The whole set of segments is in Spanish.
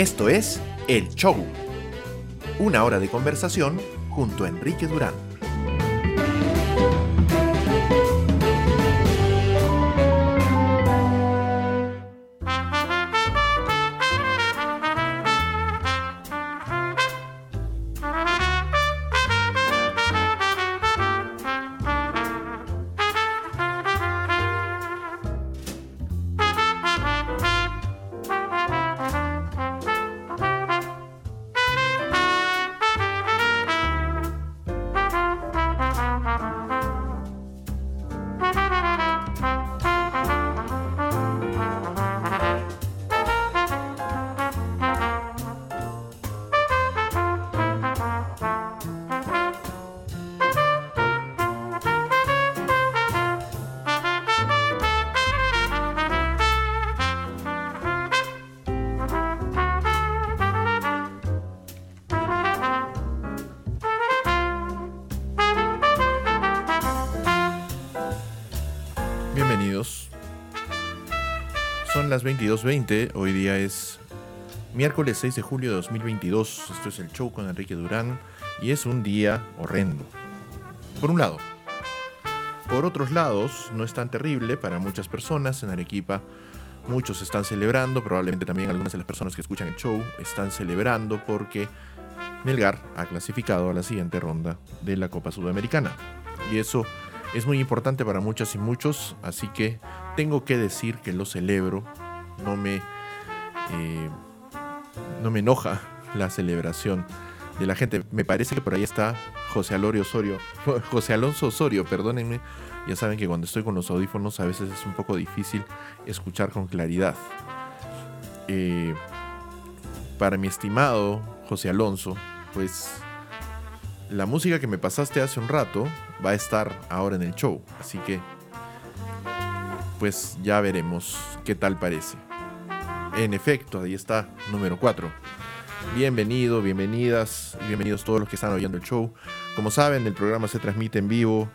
Esto es El Show. Una hora de conversación junto a Enrique Durán. 22.20, hoy día es miércoles 6 de julio de 2022. Esto es el show con Enrique Durán y es un día horrendo. Por un lado. Por otros lados, no es tan terrible para muchas personas en Arequipa. Muchos están celebrando, probablemente también algunas de las personas que escuchan el show están celebrando porque Melgar ha clasificado a la siguiente ronda de la Copa Sudamericana. Y eso es muy importante para muchas y muchos, así que tengo que decir que lo celebro. No me, eh, no me enoja la celebración de la gente. Me parece que por ahí está José Alorio Osorio, José Alonso Osorio, perdónenme. Ya saben que cuando estoy con los audífonos a veces es un poco difícil escuchar con claridad. Eh, para mi estimado José Alonso, pues la música que me pasaste hace un rato va a estar ahora en el show. Así que, pues ya veremos qué tal parece. En efecto, ahí está, número 4. Bienvenido, bienvenidas bienvenidos todos los que están oyendo el show. Como saben, el programa se transmite en vivo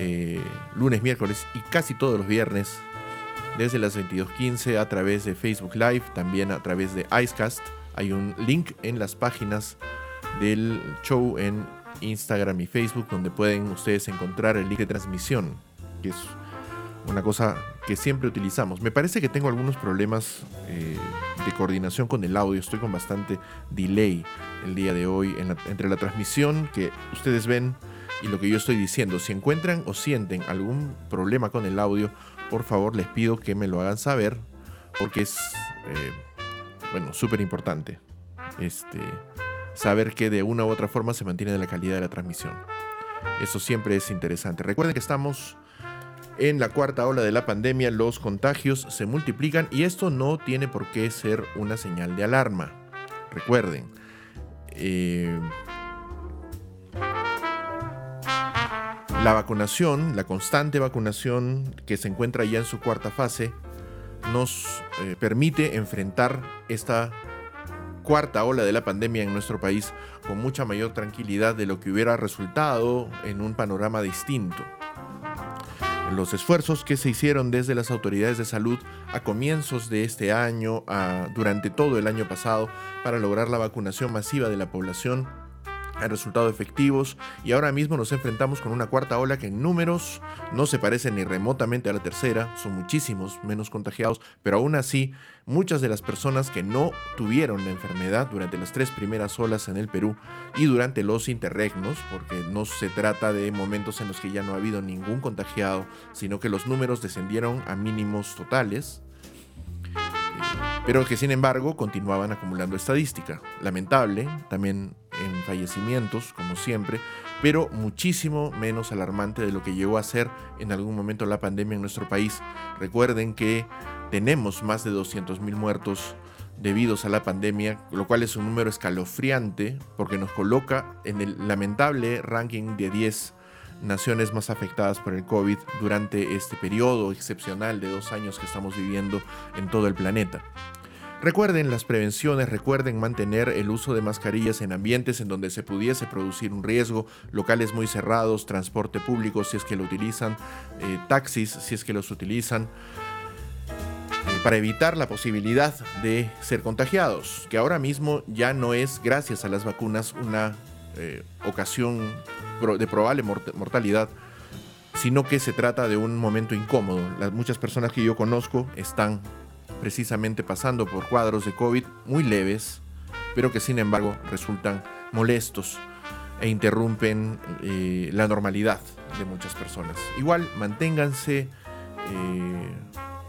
eh, lunes, miércoles y casi todos los viernes desde las 22.15 a través de Facebook Live, también a través de Icecast. Hay un link en las páginas del show en Instagram y Facebook donde pueden ustedes encontrar el link de transmisión, una cosa que siempre utilizamos. Me parece que tengo algunos problemas eh, de coordinación con el audio, estoy con bastante delay el día de hoy entre la transmisión que ustedes ven y lo que yo estoy diciendo. Si encuentran o sienten algún problema con el audio, por favor les pido que me lo hagan saber porque es, eh, bueno, súper importante. Este, saber que de una u otra forma se mantiene la calidad de la transmisión. Eso siempre es interesante. Recuerden que estamos en la cuarta ola de la pandemia, los contagios se multiplican y esto no tiene por qué ser una señal de alarma. Recuerden, eh, la vacunación, la constante vacunación que se encuentra ya en su cuarta fase, nos eh, permite enfrentar esta cuarta ola de la pandemia en nuestro país con mucha mayor tranquilidad de lo que hubiera resultado en un panorama distinto. Los esfuerzos que se hicieron desde las autoridades de salud a comienzos de este año, durante todo el año pasado, para lograr la vacunación masiva de la población han resultado efectivos y ahora mismo nos enfrentamos con una cuarta ola que en números no se parece ni remotamente a la tercera, son muchísimos menos contagiados, pero aún así muchas de las personas que no tuvieron la enfermedad durante las tres primeras olas en el Perú y durante los interregnos, porque no se trata de momentos en los que ya no ha habido ningún contagiado, sino que los números descendieron a mínimos totales, pero que sin embargo continuaban acumulando estadística. Lamentable, también en fallecimientos, como siempre, pero muchísimo menos alarmante de lo que llegó a ser en algún momento la pandemia en nuestro país. Recuerden que tenemos más de 200.000 muertos debidos a la pandemia, lo cual es un número escalofriante porque nos coloca en el lamentable ranking de 10 naciones más afectadas por el COVID durante este periodo excepcional de dos años que estamos viviendo en todo el planeta. Recuerden las prevenciones, recuerden mantener el uso de mascarillas en ambientes en donde se pudiese producir un riesgo, locales muy cerrados, transporte público si es que lo utilizan, eh, taxis si es que los utilizan. Eh, para evitar la posibilidad de ser contagiados, que ahora mismo ya no es, gracias a las vacunas, una eh, ocasión de probable mortalidad, sino que se trata de un momento incómodo. Las muchas personas que yo conozco están precisamente pasando por cuadros de COVID muy leves, pero que sin embargo resultan molestos e interrumpen eh, la normalidad de muchas personas. Igual, manténganse eh,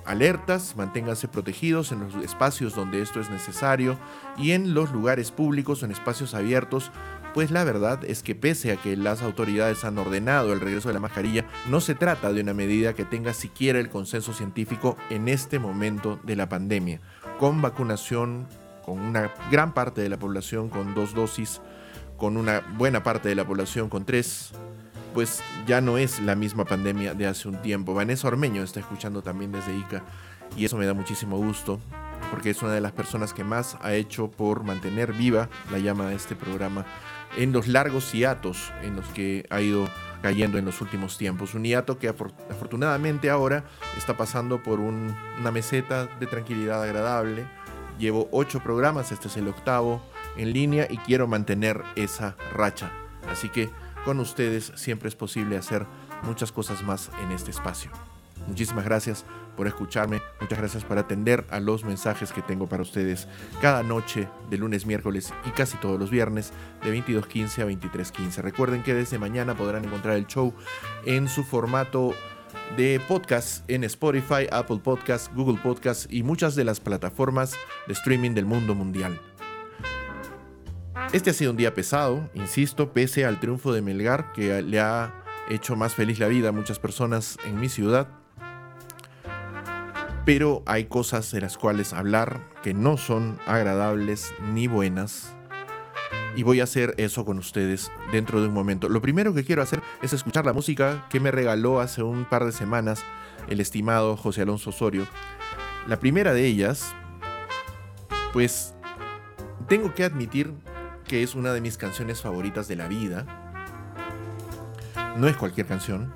alertas, manténganse protegidos en los espacios donde esto es necesario y en los lugares públicos, en espacios abiertos, pues la verdad es que pese a que las autoridades han ordenado el regreso de la mascarilla, no se trata de una medida que tenga siquiera el consenso científico en este momento de la pandemia. Con vacunación, con una gran parte de la población con dos dosis, con una buena parte de la población con tres, pues ya no es la misma pandemia de hace un tiempo. Vanessa Ormeño está escuchando también desde ICA y eso me da muchísimo gusto porque es una de las personas que más ha hecho por mantener viva la llama de este programa en los largos hiatos en los que ha ido cayendo en los últimos tiempos. Un hiato que afortunadamente ahora está pasando por una meseta de tranquilidad agradable. Llevo ocho programas, este es el octavo en línea y quiero mantener esa racha. Así que con ustedes siempre es posible hacer muchas cosas más en este espacio. Muchísimas gracias por escucharme, muchas gracias por atender a los mensajes que tengo para ustedes cada noche de lunes, miércoles y casi todos los viernes de 22.15 a 23.15. Recuerden que desde mañana podrán encontrar el show en su formato de podcast en Spotify, Apple Podcasts, Google Podcasts y muchas de las plataformas de streaming del mundo mundial. Este ha sido un día pesado, insisto, pese al triunfo de Melgar que le ha hecho más feliz la vida a muchas personas en mi ciudad. Pero hay cosas de las cuales hablar que no son agradables ni buenas. Y voy a hacer eso con ustedes dentro de un momento. Lo primero que quiero hacer es escuchar la música que me regaló hace un par de semanas el estimado José Alonso Osorio. La primera de ellas, pues tengo que admitir que es una de mis canciones favoritas de la vida. No es cualquier canción.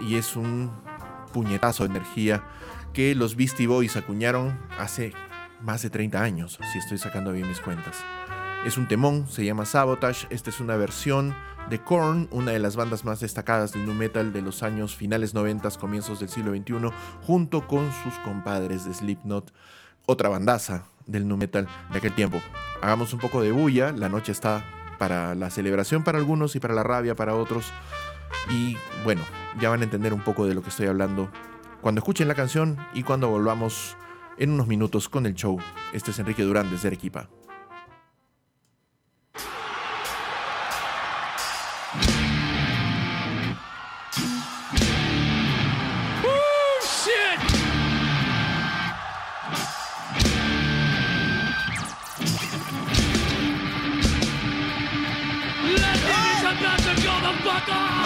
Y es un puñetazo de energía que los Beastie Boys acuñaron hace más de 30 años, si estoy sacando bien mis cuentas. Es un temón, se llama Sabotage. Esta es una versión de Korn, una de las bandas más destacadas del nu metal de los años finales 90, comienzos del siglo XXI, junto con sus compadres de Slipknot, otra bandaza del nu metal de aquel tiempo. Hagamos un poco de bulla, la noche está para la celebración para algunos y para la rabia para otros. Y bueno, ya van a entender un poco de lo que estoy hablando cuando escuchen la canción y cuando volvamos en unos minutos con el show. Este es Enrique Durán desde Arequipa. Fuck off!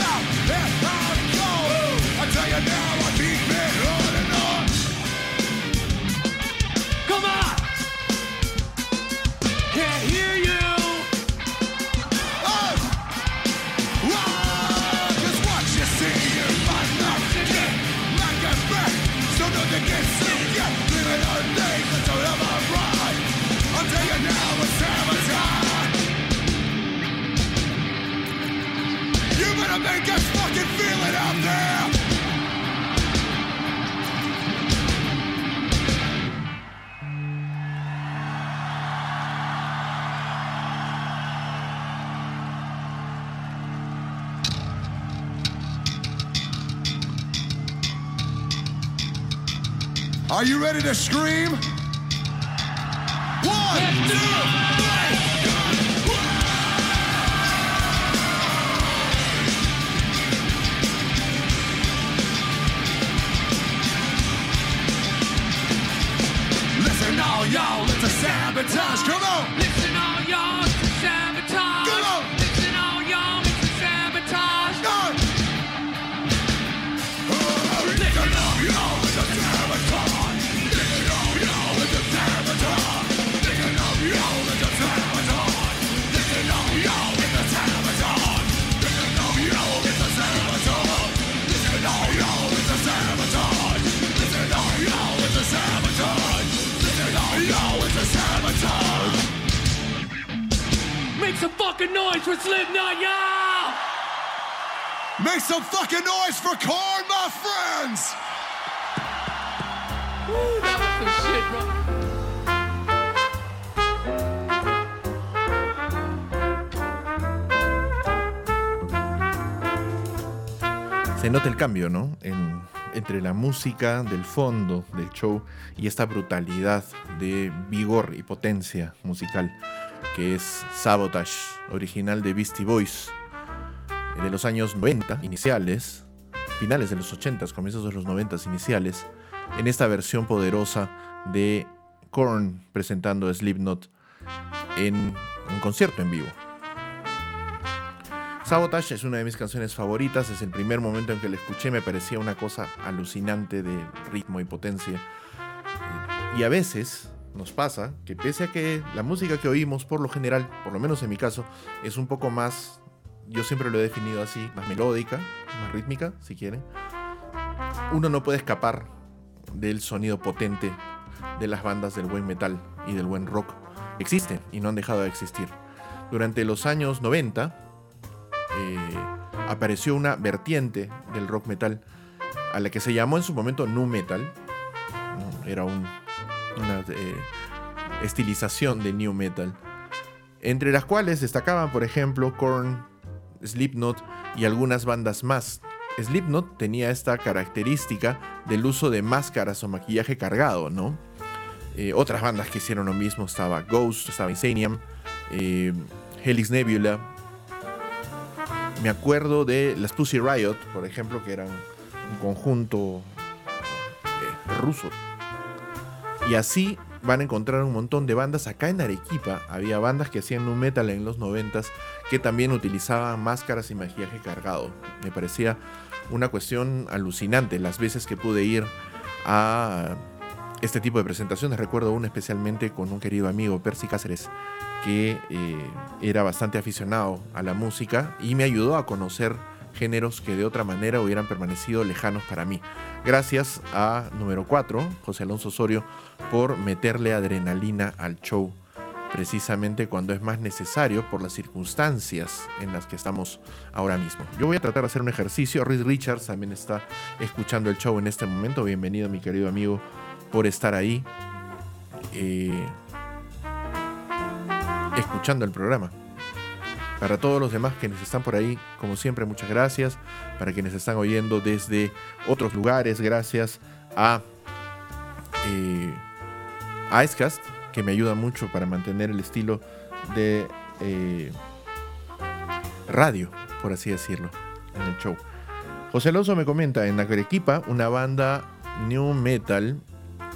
Are you ready to scream? One, two, Listen all y'all, it's a sabotage. Come on! Listen all y'all, fucking noise for Slipknot, y'all! Make some fucking noise for corn, my friends! Woo, that was some shit, bro. Se nota el cambio, ¿no? En- entre la música del fondo del show y esta brutalidad de vigor y potencia musical que es Sabotage, original de Beastie Boys, de los años 90 iniciales, finales de los 80, comienzos de los 90 iniciales, en esta versión poderosa de Korn presentando Slipknot en un concierto en vivo. Sabotage es una de mis canciones favoritas, es el primer momento en que la escuché, me parecía una cosa alucinante de ritmo y potencia. Eh, Y a veces nos pasa que pese a que la música que oímos, por lo general, por lo menos en mi caso, es un poco más, yo siempre lo he definido así, más melódica, más rítmica, si quieren, uno no puede escapar del sonido potente de las bandas del buen metal y del buen rock. Existen y no han dejado de existir. Durante los años 90, eh, apareció una vertiente del rock metal a la que se llamó en su momento nu metal. Era un- una eh, estilización de new metal. Entre las cuales destacaban, por ejemplo, Korn, Slipknot y algunas bandas más. Slipknot tenía esta característica del uso de máscaras o maquillaje cargado, ¿no? Eh, otras bandas que hicieron lo mismo estaba Ghost, estaba Insanium, eh, Helix Nebula, me acuerdo de las Pussy Riot, por ejemplo, que eran un conjunto ruso. Y así van a encontrar un montón de bandas. Acá en Arequipa había bandas que hacían un metal en los noventas que también utilizaban máscaras y maquillaje cargado. Me parecía una cuestión alucinante las veces que pude ir a este tipo de presentaciones. Recuerdo una especialmente con un querido amigo, Percy Cáceres, que eh, era bastante aficionado a la música y me ayudó a conocer géneros que de otra manera hubieran permanecido lejanos para mí. Gracias a número 4, José Alonso Osorio, por meterle adrenalina al show, precisamente cuando es más necesario por las circunstancias en las que estamos ahora mismo. Yo voy a tratar de hacer un ejercicio. Reed Richards también está escuchando el show en este momento. Bienvenido, mi querido amigo, por estar ahí. Eh, escuchando el programa. Para todos los demás quienes están por ahí, como siempre, muchas gracias. Para quienes están oyendo desde otros lugares, gracias a eh, Icecast, que me ayuda mucho para mantener el estilo de eh, radio, por así decirlo, en el show. José Alonso me comenta, en Arequipa, una banda new metal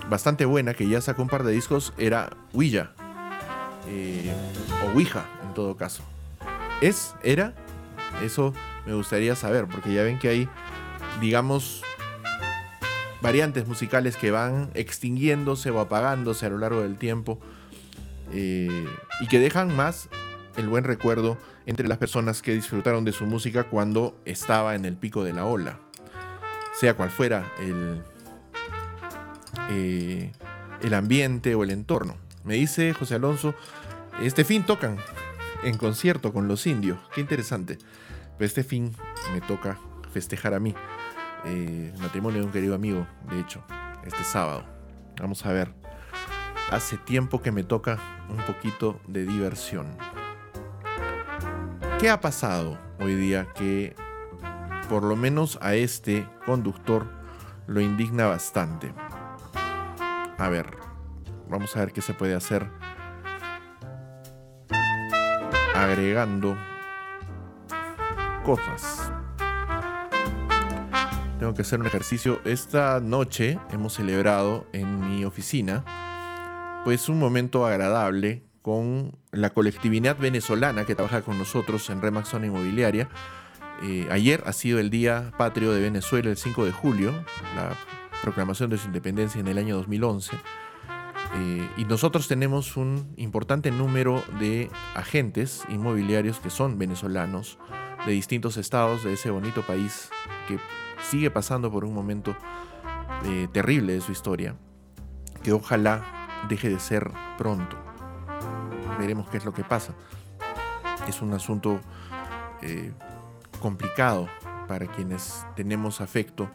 bastante buena que ya sacó un par de discos era Ouija. eh, o Ouija, en todo caso. ¿Es? ¿Era? Eso me gustaría saber, porque ya ven que hay, digamos, variantes musicales que van extinguiéndose o apagándose a lo largo del tiempo eh, y que dejan más el buen recuerdo entre las personas que disfrutaron de su música cuando estaba en el pico de la ola. Sea cual fuera el, eh, el ambiente o el entorno. Me dice José Alonso, este fin tocan en concierto con los indios. Qué interesante. Pero este fin me toca festejar a mí. Eh, matrimonio de un querido amigo, de hecho, este sábado. Vamos a ver. Hace tiempo que me toca un poquito de diversión. ¿Qué ha pasado hoy día que por lo menos a este conductor lo indigna bastante? A ver, vamos a ver qué se puede hacer. Agregando cosas. Tengo que hacer un ejercicio. Esta noche hemos celebrado en mi oficina pues un momento agradable con la colectividad venezolana que trabaja con nosotros en Remax Zona Inmobiliaria. Eh, ayer ha sido el Día Patrio de Venezuela, el 5 de julio, la proclamación de su independencia en el año 2011. Eh, y nosotros tenemos un importante número de agentes inmobiliarios que son venezolanos de distintos estados de ese bonito país que sigue pasando por un momento eh, terrible de su historia, que ojalá deje de ser pronto. Veremos qué es lo que pasa. Es un asunto eh, complicado para quienes tenemos afecto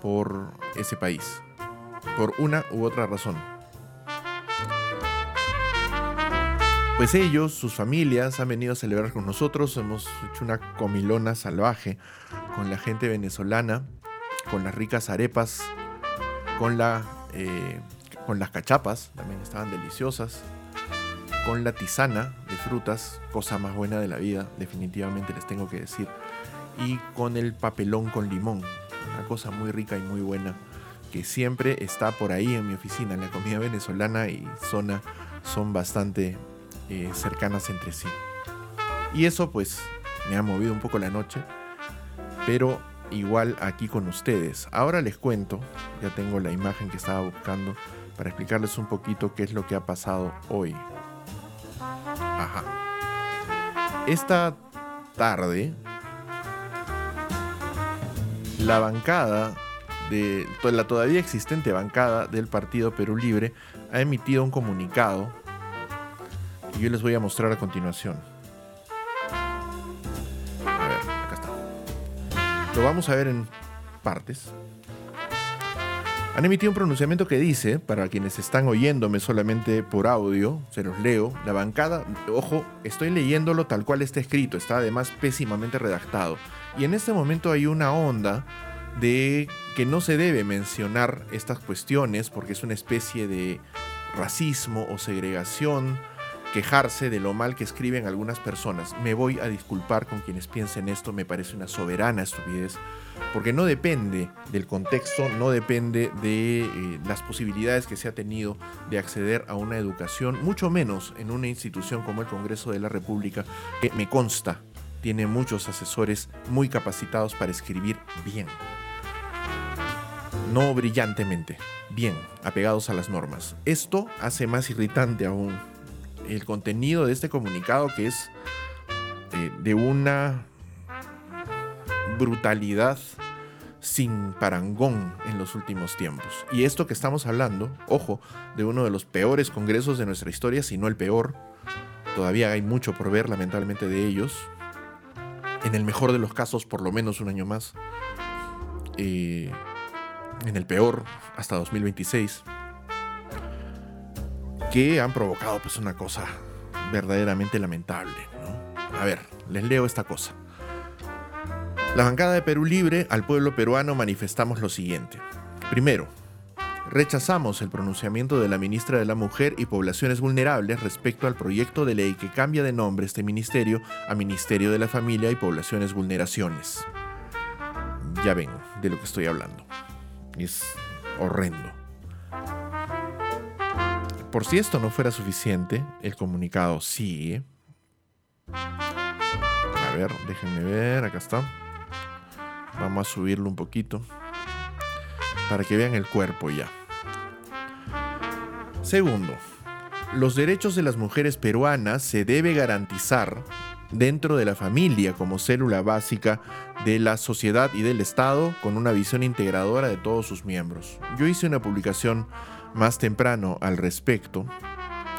por ese país, por una u otra razón. Pues ellos, sus familias, han venido a celebrar con nosotros. Hemos hecho una comilona salvaje con la gente venezolana, con las ricas arepas, con, la, eh, con las cachapas, también estaban deliciosas, con la tisana de frutas, cosa más buena de la vida, definitivamente les tengo que decir, y con el papelón con limón, una cosa muy rica y muy buena que siempre está por ahí en mi oficina. La comida venezolana y zona son bastante eh, cercanas entre sí. Y eso pues me ha movido un poco la noche, pero igual aquí con ustedes. Ahora les cuento, ya tengo la imagen que estaba buscando para explicarles un poquito qué es lo que ha pasado hoy. Ajá. Esta tarde, la bancada de la todavía existente bancada del Partido Perú Libre ha emitido un comunicado y yo les voy a mostrar a continuación. A ver, acá está. Lo vamos a ver en partes. Han emitido un pronunciamiento que dice, para quienes están oyéndome solamente por audio, se los leo, la bancada, ojo, estoy leyéndolo tal cual está escrito, está además pésimamente redactado. Y en este momento hay una onda de que no se debe mencionar estas cuestiones porque es una especie de racismo o segregación, quejarse de lo mal que escriben algunas personas. Me voy a disculpar con quienes piensen esto, me parece una soberana estupidez, porque no depende del contexto, no depende de eh, las posibilidades que se ha tenido de acceder a una educación, mucho menos en una institución como el Congreso de la República, que me consta tiene muchos asesores muy capacitados para escribir bien. No brillantemente, bien, apegados a las normas. Esto hace más irritante aún el contenido de este comunicado que es de una brutalidad sin parangón en los últimos tiempos. Y esto que estamos hablando, ojo, de uno de los peores congresos de nuestra historia, si no el peor, todavía hay mucho por ver lamentablemente de ellos, en el mejor de los casos por lo menos un año más, eh, en el peor hasta 2026 que han provocado pues una cosa verdaderamente lamentable. ¿no? A ver, les leo esta cosa. La bancada de Perú Libre al pueblo peruano manifestamos lo siguiente. Primero, rechazamos el pronunciamiento de la ministra de la Mujer y Poblaciones Vulnerables respecto al proyecto de ley que cambia de nombre este ministerio a Ministerio de la Familia y Poblaciones Vulneraciones. Ya ven de lo que estoy hablando. Es horrendo. Por si esto no fuera suficiente, el comunicado sigue. A ver, déjenme ver, acá está. Vamos a subirlo un poquito para que vean el cuerpo ya. Segundo, los derechos de las mujeres peruanas se debe garantizar dentro de la familia como célula básica de la sociedad y del Estado con una visión integradora de todos sus miembros. Yo hice una publicación más temprano al respecto,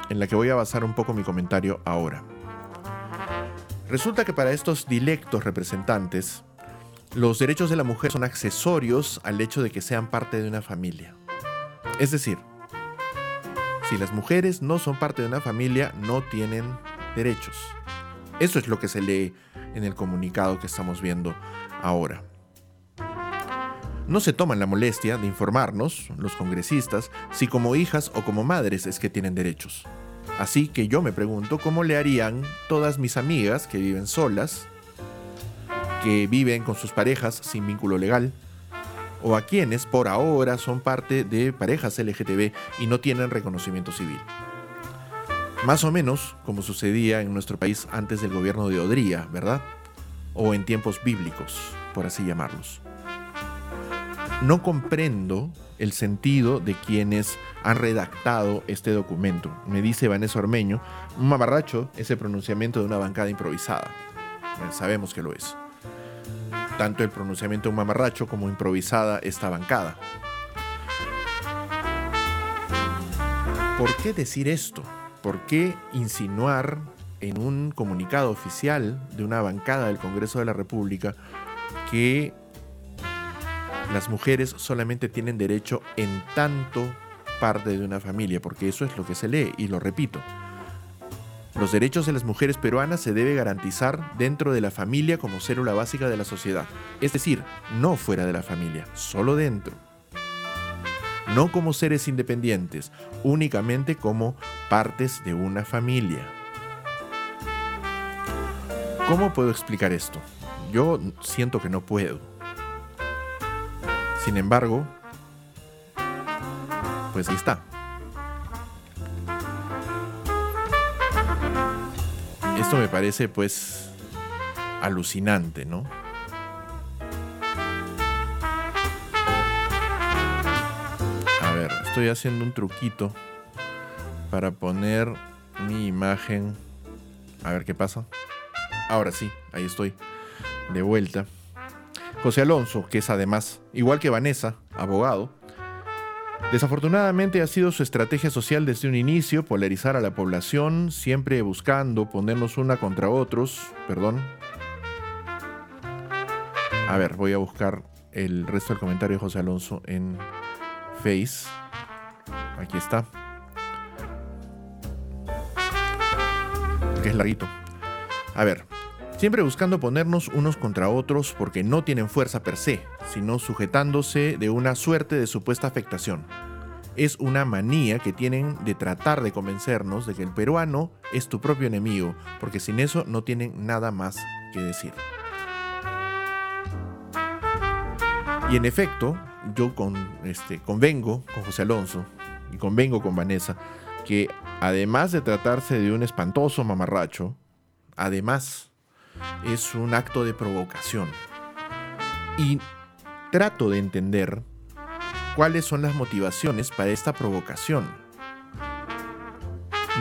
en la que voy a basar un poco mi comentario ahora. Resulta que para estos dilectos representantes, los derechos de la mujer son accesorios al hecho de que sean parte de una familia. Es decir, si las mujeres no son parte de una familia, no tienen derechos. Eso es lo que se lee en el comunicado que estamos viendo ahora. No se toman la molestia de informarnos, los congresistas, si como hijas o como madres es que tienen derechos. Así que yo me pregunto cómo le harían todas mis amigas que viven solas, que viven con sus parejas sin vínculo legal, o a quienes por ahora son parte de parejas LGTB y no tienen reconocimiento civil. Más o menos como sucedía en nuestro país antes del gobierno de Odría, ¿verdad? O en tiempos bíblicos, por así llamarlos. No comprendo el sentido de quienes han redactado este documento. Me dice Vanessa Ormeño, un mamarracho ese pronunciamiento de una bancada improvisada. Sabemos que lo es. Tanto el pronunciamiento de un mamarracho como improvisada esta bancada. ¿Por qué decir esto? ¿Por qué insinuar en un comunicado oficial de una bancada del Congreso de la República que las mujeres solamente tienen derecho en tanto parte de una familia? Porque eso es lo que se lee y lo repito. Los derechos de las mujeres peruanas se debe garantizar dentro de la familia como célula básica de la sociedad. Es decir, no fuera de la familia, solo dentro no como seres independientes, únicamente como partes de una familia. ¿Cómo puedo explicar esto? Yo siento que no puedo. Sin embargo, pues ahí está. Esto me parece pues alucinante, ¿no? A ver, estoy haciendo un truquito para poner mi imagen. A ver qué pasa. Ahora sí, ahí estoy. De vuelta. José Alonso, que es además, igual que Vanessa, abogado, desafortunadamente ha sido su estrategia social desde un inicio polarizar a la población, siempre buscando ponernos una contra otros. Perdón. A ver, voy a buscar el resto del comentario de José Alonso en Face. Aquí está. Que es larguito. A ver, siempre buscando ponernos unos contra otros porque no tienen fuerza per se, sino sujetándose de una suerte de supuesta afectación. Es una manía que tienen de tratar de convencernos de que el peruano es tu propio enemigo, porque sin eso no tienen nada más que decir. Y en efecto, yo con, este, convengo con José Alonso y convengo con Vanessa que además de tratarse de un espantoso mamarracho, además es un acto de provocación. Y trato de entender cuáles son las motivaciones para esta provocación.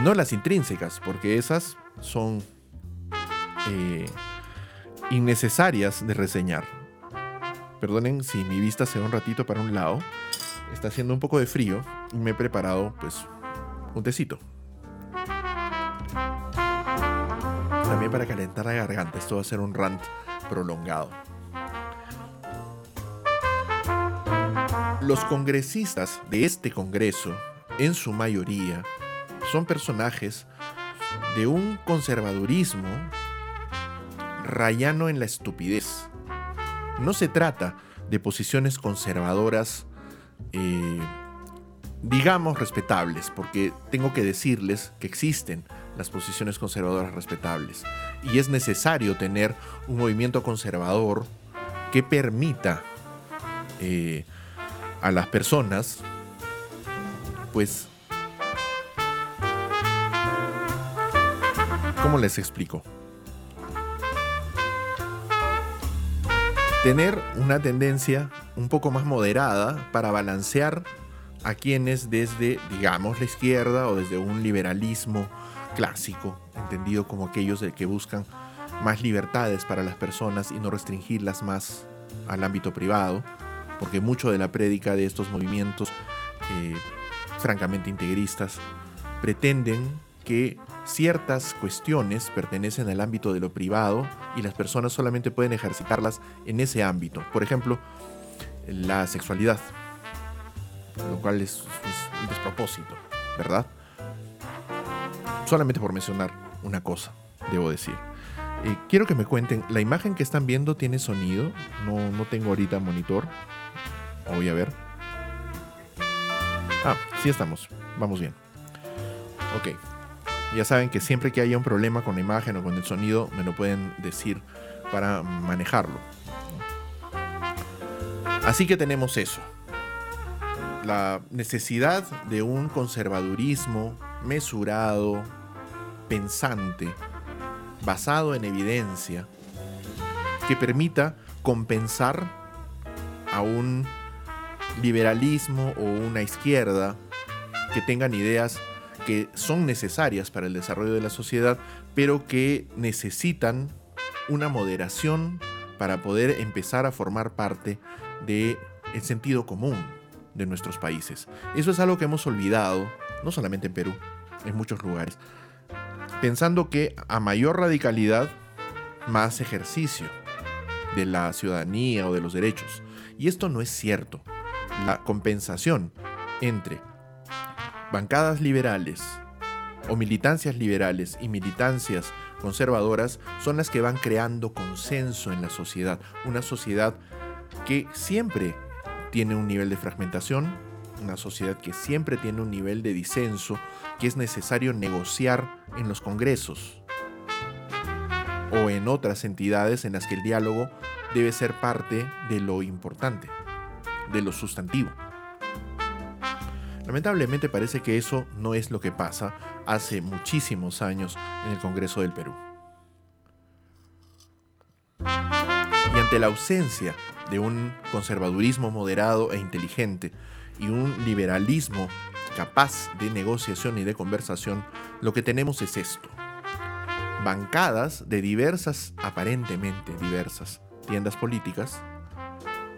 No las intrínsecas, porque esas son eh, innecesarias de reseñar. Perdonen si mi vista se va un ratito para un lado. Está haciendo un poco de frío y me he preparado pues un tecito. También para calentar la garganta. Esto va a ser un rant prolongado. Los congresistas de este Congreso, en su mayoría, son personajes de un conservadurismo rayano en la estupidez. No se trata de posiciones conservadoras, eh, digamos, respetables, porque tengo que decirles que existen las posiciones conservadoras respetables. Y es necesario tener un movimiento conservador que permita eh, a las personas, pues, ¿cómo les explico? Tener una tendencia un poco más moderada para balancear a quienes desde, digamos, la izquierda o desde un liberalismo clásico, entendido como aquellos de que buscan más libertades para las personas y no restringirlas más al ámbito privado, porque mucho de la prédica de estos movimientos, eh, francamente integristas, pretenden que ciertas cuestiones pertenecen al ámbito de lo privado y las personas solamente pueden ejercitarlas en ese ámbito. Por ejemplo, la sexualidad, lo cual es, es un despropósito, ¿verdad? Solamente por mencionar una cosa, debo decir. Eh, quiero que me cuenten, la imagen que están viendo tiene sonido, no, no tengo ahorita monitor. Voy a ver. Ah, sí estamos. Vamos bien. Ok. Ya saben que siempre que haya un problema con la imagen o con el sonido, me lo pueden decir para manejarlo. Así que tenemos eso. La necesidad de un conservadurismo mesurado, pensante, basado en evidencia, que permita compensar a un liberalismo o una izquierda que tengan ideas que son necesarias para el desarrollo de la sociedad, pero que necesitan una moderación para poder empezar a formar parte del el sentido común de nuestros países. Eso es algo que hemos olvidado, no solamente en Perú, en muchos lugares, pensando que a mayor radicalidad, más ejercicio de la ciudadanía o de los derechos. Y esto no es cierto. La compensación entre bancadas liberales o militancias liberales y militancias conservadoras son las que van creando consenso en la sociedad. Una sociedad que siempre tiene un nivel de fragmentación, una sociedad que siempre tiene un nivel de disenso que es necesario negociar en los congresos o en otras entidades en las que el diálogo debe ser parte de lo importante, de lo sustantivo. Lamentablemente parece que eso no es lo que pasa hace muchísimos años en el Congreso del Perú. Y ante la ausencia de un conservadurismo moderado e inteligente y un liberalismo capaz de negociación y de conversación, lo que tenemos es esto. Bancadas de diversas, aparentemente diversas, tiendas políticas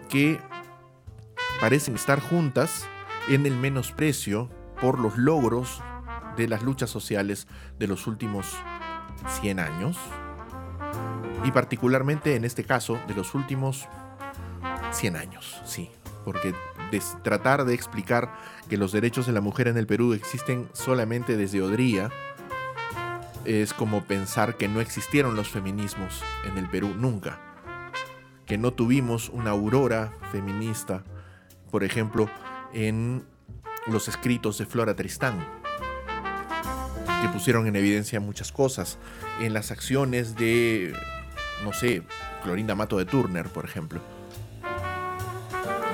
que parecen estar juntas en el menosprecio por los logros de las luchas sociales de los últimos 100 años y particularmente en este caso de los últimos 100 años, sí, porque des- tratar de explicar que los derechos de la mujer en el Perú existen solamente desde Odría es como pensar que no existieron los feminismos en el Perú nunca, que no tuvimos una aurora feminista, por ejemplo, en los escritos de Flora Tristán, que pusieron en evidencia muchas cosas, en las acciones de, no sé, Clorinda Mato de Turner, por ejemplo,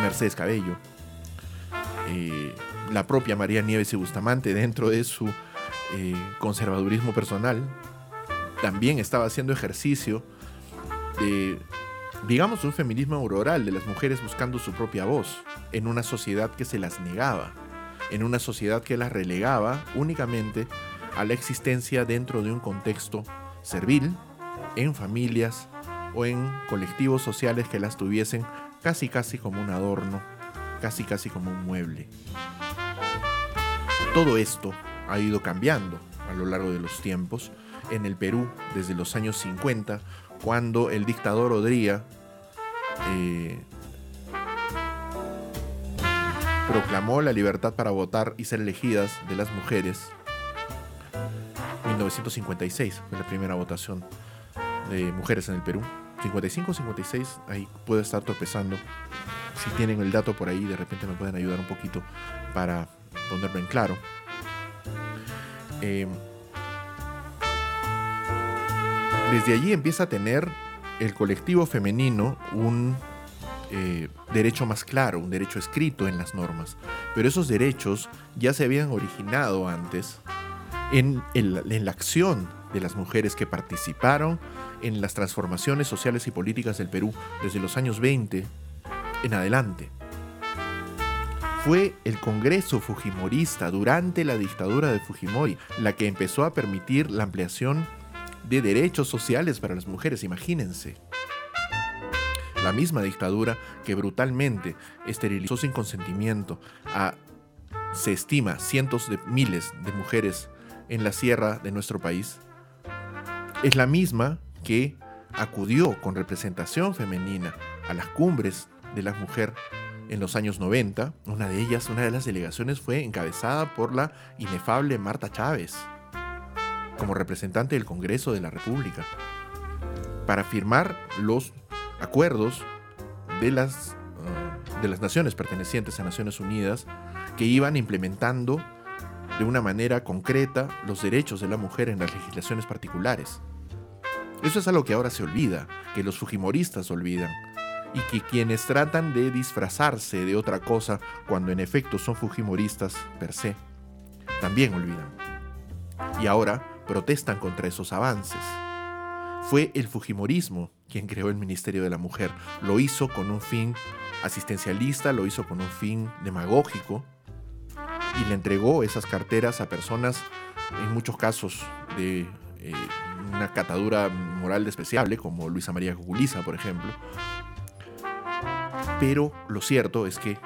Mercedes Cabello, eh, la propia María Nieves y Bustamante, dentro de su eh, conservadurismo personal, también estaba haciendo ejercicio de, digamos, un feminismo auroral de las mujeres buscando su propia voz en una sociedad que se las negaba, en una sociedad que las relegaba únicamente a la existencia dentro de un contexto servil, en familias o en colectivos sociales que las tuviesen casi casi como un adorno, casi casi como un mueble. Todo esto ha ido cambiando a lo largo de los tiempos en el Perú desde los años 50, cuando el dictador Odría eh, proclamó la libertad para votar y ser elegidas de las mujeres. 1956 fue la primera votación de mujeres en el Perú. 55 56, ahí puedo estar tropezando. Si tienen el dato por ahí, de repente me pueden ayudar un poquito para ponerlo en claro. Eh, desde allí empieza a tener el colectivo femenino un eh, derecho más claro, un derecho escrito en las normas. Pero esos derechos ya se habían originado antes en, la acción de las mujeres que participaron en las transformaciones sociales y políticas del Perú desde los años 20 en adelante. Fue el Congreso Fujimorista durante la dictadura de Fujimori la que empezó a permitir la ampliación de derechos sociales para las mujeres, imagínense. La misma dictadura que brutalmente esterilizó sin consentimiento a, se estima, cientos de miles de mujeres en la sierra de nuestro país, es la misma que acudió con representación femenina a las cumbres de la mujer en los años 90. Una de ellas, una de las delegaciones fue encabezada por la inefable Marta Chávez, como representante del Congreso de la República, para firmar los acuerdos de las ah, de las naciones pertenecientes a Naciones Unidas que iban implementando de una manera concreta los derechos de la mujer en las legislaciones particulares. Eso es algo que ahora se olvida, que los fujimoristas olvidan, y que quienes tratan de disfrazarse de otra cosa cuando en efecto son fujimoristas per se, también olvidan. Y ahora protestan contra esos avances. Fue el Fujimorismo quien creó el Ministerio de la Mujer. Lo hizo con un fin asistencialista, lo hizo con un fin demagógico y le entregó esas carteras a personas, en muchos casos, de eh, una catadura moral despreciable, como Luisa María Guguliza, por ejemplo. Pero lo cierto es que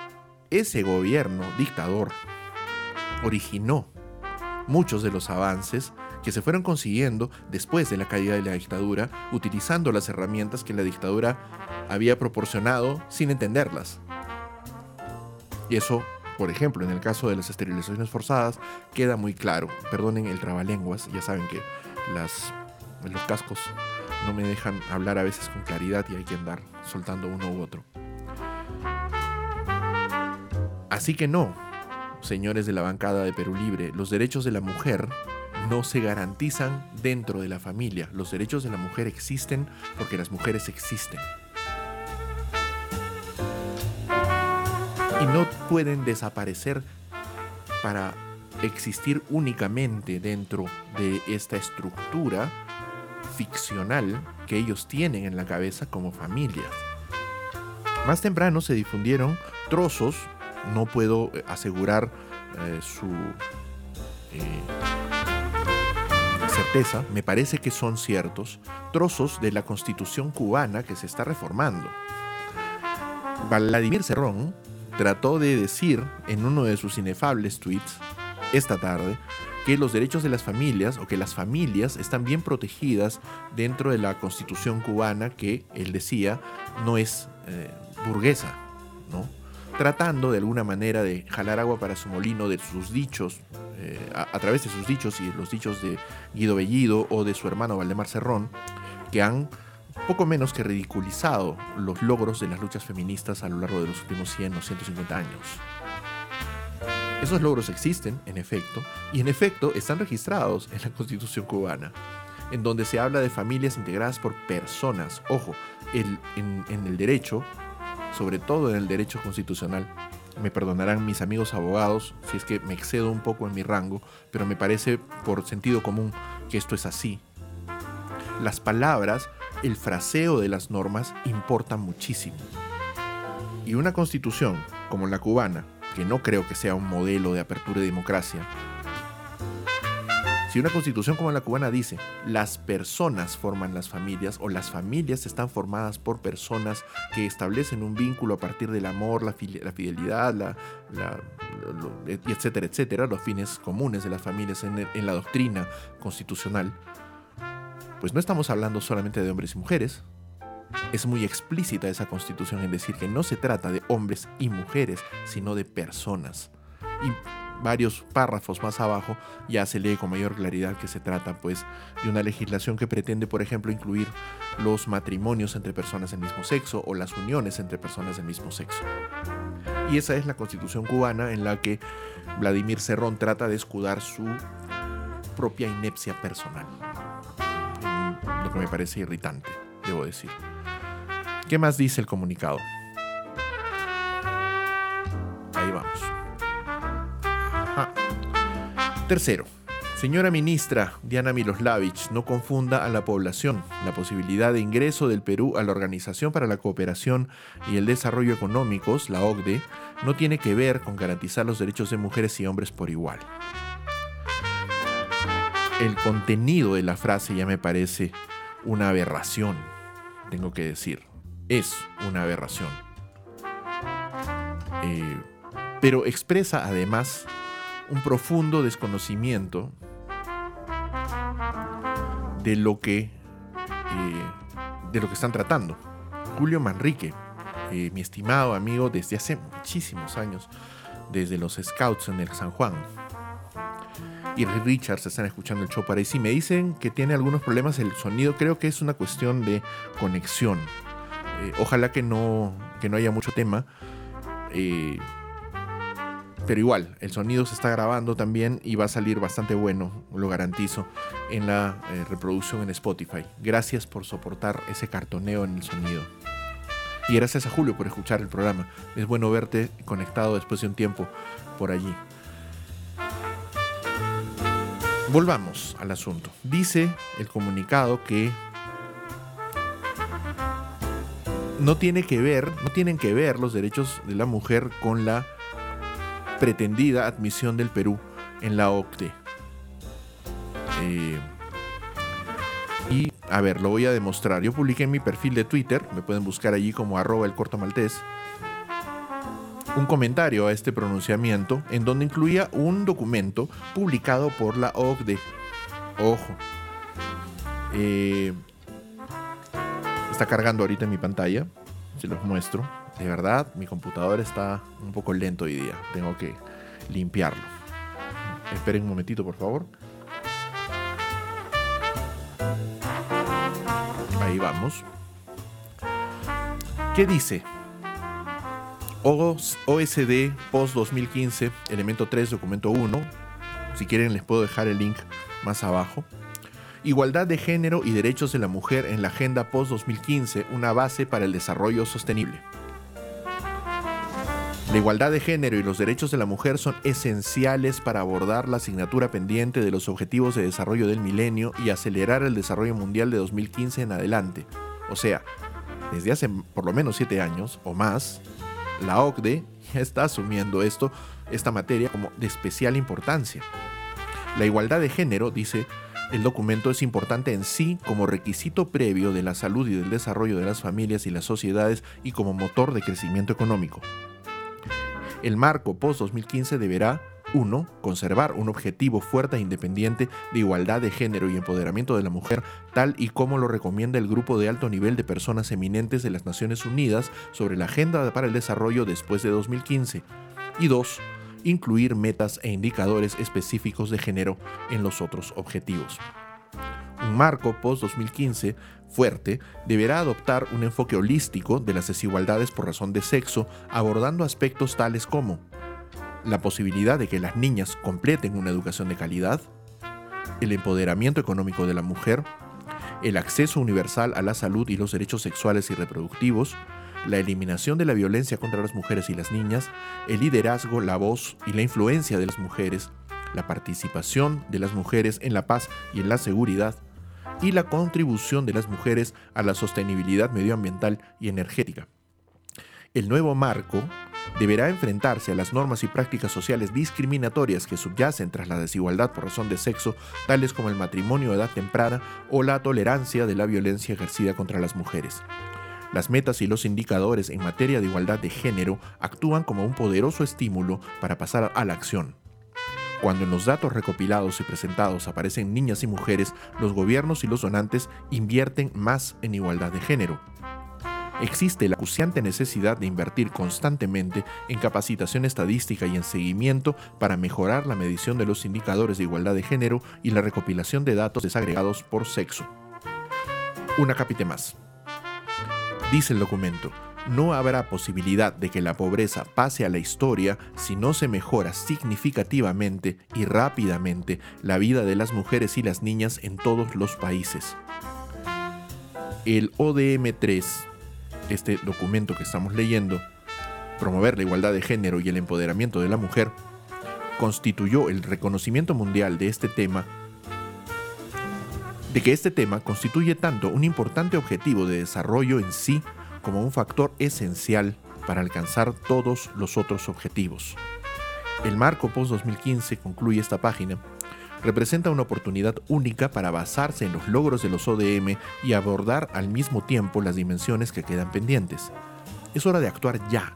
ese gobierno dictador originó muchos de los avances que se fueron consiguiendo después de la caída de la dictadura, utilizando las herramientas que la dictadura había proporcionado sin entenderlas. Y eso, por ejemplo, en el caso de las esterilizaciones forzadas, queda muy claro. Perdonen el trabalenguas, ya saben que las, los cascos no me dejan hablar a veces con claridad y hay que andar soltando uno u otro. Así que no, señores de la bancada de Perú Libre, los derechos de la mujer no se garantizan dentro de la familia. Los derechos de la mujer existen porque las mujeres existen. Y no pueden desaparecer para existir únicamente dentro de esta estructura ficcional que ellos tienen en la cabeza como familias. Más temprano se difundieron trozos, no puedo eh, asegurar eh, su eh, certeza, me parece que son ciertos, trozos de la constitución cubana que se está reformando. Vladimir Cerrón trató de decir en uno de sus inefables tweets esta tarde que los derechos de las familias o que las familias están bien protegidas dentro de la constitución cubana que él decía no es eh, burguesa, ¿no? tratando de alguna manera de jalar agua para su molino de sus dichos, eh, a, través de sus dichos y los dichos de Guido Bellido o de su hermano Valdemar Cerrón, que han poco menos que ridiculizado los logros de las luchas feministas a lo largo de los últimos 100 o 150 años. Esos logros existen, en efecto, y en efecto están registrados en la Constitución cubana, en donde se habla de familias integradas por personas. Ojo, en el derecho, sobre todo en el derecho constitucional, me perdonarán mis amigos abogados si es que me excedo un poco en mi rango, pero me parece por sentido común que esto es así. Las palabras, el fraseo de las normas importan muchísimo. Y una constitución como la cubana, que no creo que sea un modelo de apertura y democracia, si una constitución como la cubana dice, las personas forman las familias o las familias están formadas por personas que establecen un vínculo a partir del amor, la, fidelidad, la, lo- etcétera, etcétera, los fines comunes de las familias en la doctrina constitucional, pues no estamos hablando solamente de hombres y mujeres. Es muy explícita esa constitución en decir que no se trata de hombres y mujeres, sino de personas. Y varios párrafos más abajo ya se lee con mayor claridad que se trata pues de una legislación que pretende por ejemplo incluir los matrimonios entre personas del mismo sexo o las uniones entre personas del mismo sexo. Y esa es la constitución cubana en la que Vladimir Cerrón trata de escudar su propia inepcia personal. Que me parece irritante, debo decir. ¿Qué más dice el comunicado? Ahí vamos. Tercero, señora ministra Diana Miloslavich, no confunda a la población. La posibilidad de ingreso del Perú a la Organización para la Cooperación y el Desarrollo Económicos, la OCDE, no tiene que ver con garantizar los derechos de mujeres y hombres por igual. El contenido de la frase ya me parece una aberración, tengo que decir. Es una aberración. Eh, pero expresa además un profundo desconocimiento de lo que eh, de lo que están tratando. Julio Manrique, eh, mi estimado amigo desde hace muchísimos años, desde los Scouts en el San Juan. Y Richards están escuchando el show para ahí. Si me dicen que tiene algunos problemas el sonido, creo que es una cuestión de conexión. Eh, ojalá que no, que no haya mucho tema. Eh, pero igual, el sonido se está grabando también y va a salir bastante bueno, lo garantizo, en la eh, reproducción en Spotify. Gracias por soportar ese cartoneo en el sonido. Y gracias a Julio por escuchar el programa. Es bueno verte conectado después de un tiempo por allí. Volvamos al asunto. Dice el comunicado que no tiene que ver, no tienen que ver los derechos de la mujer con la pretendida admisión del Perú en la OCDE. Eh, y a ver, lo voy a demostrar. Yo publiqué en mi perfil de Twitter, me pueden buscar allí como arroba el corto maltés, un comentario a este pronunciamiento en donde incluía un documento publicado por la OCDE. Ojo. Eh, está cargando ahorita en mi pantalla. Se los muestro. De verdad, mi computador está un poco lento hoy día. Tengo que limpiarlo. Esperen un momentito, por favor. Ahí vamos. ¿Qué dice? OS- OSD Post 2015, elemento 3, documento 1. Si quieren les puedo dejar el link más abajo. Igualdad de género y derechos de la mujer en la Agenda Post 2015, una base para el desarrollo sostenible. La igualdad de género y los derechos de la mujer son esenciales para abordar la asignatura pendiente de los Objetivos de Desarrollo del Milenio y acelerar el desarrollo mundial de 2015 en adelante. O sea, desde hace por lo menos siete años o más, la OCDE está asumiendo esto, esta materia como de especial importancia. La igualdad de género, dice el documento, es importante en sí como requisito previo de la salud y del desarrollo de las familias y las sociedades y como motor de crecimiento económico. El marco post-2015 deberá 1. Conservar un objetivo fuerte e independiente de igualdad de género y empoderamiento de la mujer, tal y como lo recomienda el Grupo de Alto Nivel de Personas Eminentes de las Naciones Unidas sobre la Agenda para el Desarrollo después de 2015. Y 2. Incluir metas e indicadores específicos de género en los otros objetivos. Un marco post-2015 fuerte deberá adoptar un enfoque holístico de las desigualdades por razón de sexo, abordando aspectos tales como la posibilidad de que las niñas completen una educación de calidad, el empoderamiento económico de la mujer, el acceso universal a la salud y los derechos sexuales y reproductivos, la eliminación de la violencia contra las mujeres y las niñas, el liderazgo, la voz y la influencia de las mujeres, la participación de las mujeres en la paz y en la seguridad, y la contribución de las mujeres a la sostenibilidad medioambiental y energética. El nuevo marco deberá enfrentarse a las normas y prácticas sociales discriminatorias que subyacen tras la desigualdad por razón de sexo, tales como el matrimonio a edad temprana o la tolerancia de la violencia ejercida contra las mujeres. Las metas y los indicadores en materia de igualdad de género actúan como un poderoso estímulo para pasar a la acción. Cuando en los datos recopilados y presentados aparecen niñas y mujeres, los gobiernos y los donantes invierten más en igualdad de género. Existe la acuciante necesidad de invertir constantemente en capacitación estadística y en seguimiento para mejorar la medición de los indicadores de igualdad de género y la recopilación de datos desagregados por sexo. Una capite más. Dice el documento, no habrá posibilidad de que la pobreza pase a la historia si no se mejora significativamente y rápidamente la vida de las mujeres y las niñas en todos los países. El ODM3, este documento que estamos leyendo, promover la igualdad de género y el empoderamiento de la mujer, constituyó el reconocimiento mundial de este tema de que este tema constituye tanto un importante objetivo de desarrollo en sí como un factor esencial para alcanzar todos los otros objetivos. El marco post-2015, concluye esta página, representa una oportunidad única para basarse en los logros de los ODM y abordar al mismo tiempo las dimensiones que quedan pendientes. Es hora de actuar ya,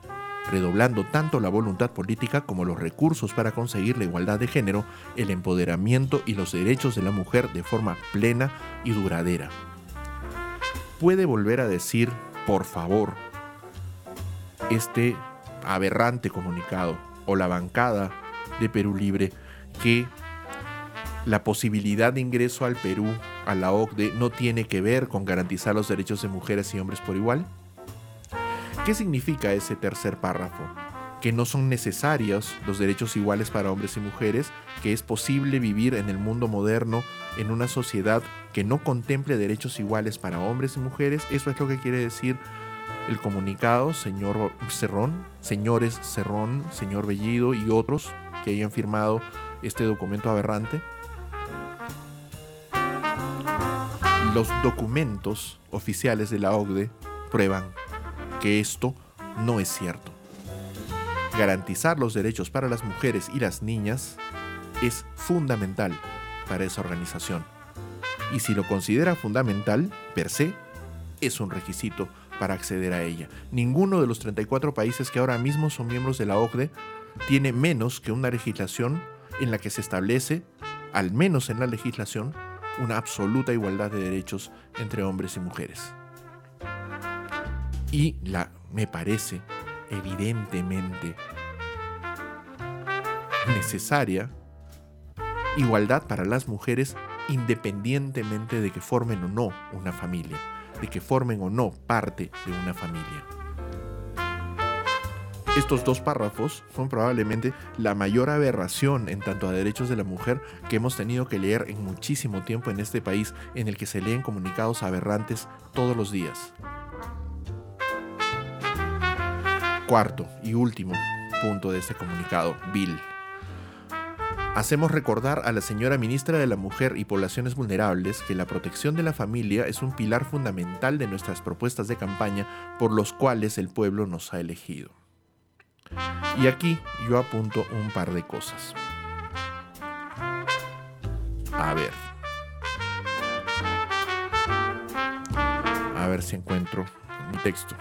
redoblando tanto la voluntad política como los recursos para conseguir la igualdad de género, el empoderamiento y los derechos de la mujer de forma plena y duradera. Puede volver a decir, por favor, este aberrante comunicado o la bancada de Perú Libre que la posibilidad de ingreso al Perú a la OCDE no tiene que ver con garantizar los derechos de mujeres y hombres por igual? ¿Qué significa ese tercer párrafo? que no son necesarios los derechos iguales para hombres y mujeres, que es posible vivir en el mundo moderno en una sociedad que no contemple derechos iguales para hombres y mujeres. Eso es lo que quiere decir el comunicado, señor Cerrón, señores Cerrón, señor Bellido y otros que hayan firmado este documento aberrante. Los documentos oficiales de la OCDE prueban que esto no es cierto. Garantizar los derechos para las mujeres y las niñas es fundamental para esa organización. Y si lo considera fundamental, per se, es un requisito para acceder a ella. Ninguno de los 34 países que ahora mismo son miembros de la OCDE tiene menos que una legislación en la que se establece, al menos en la legislación, una absoluta igualdad de derechos entre hombres y mujeres. Y la, me parece evidentemente necesaria igualdad para las mujeres independientemente de que formen o no una familia, de que formen o no parte de una familia. Estos dos párrafos son probablemente la mayor aberración en tanto a derechos de la mujer que hemos tenido que leer en muchísimo tiempo en este país en el que se leen comunicados aberrantes todos los días. Cuarto y último punto de este comunicado, Bill. Hacemos recordar a la señora ministra de la Mujer y Poblaciones Vulnerables que la protección de la familia es un pilar fundamental de nuestras propuestas de campaña por los cuales el pueblo nos ha elegido. Y aquí yo apunto un par de cosas. A ver. A ver si encuentro mi texto.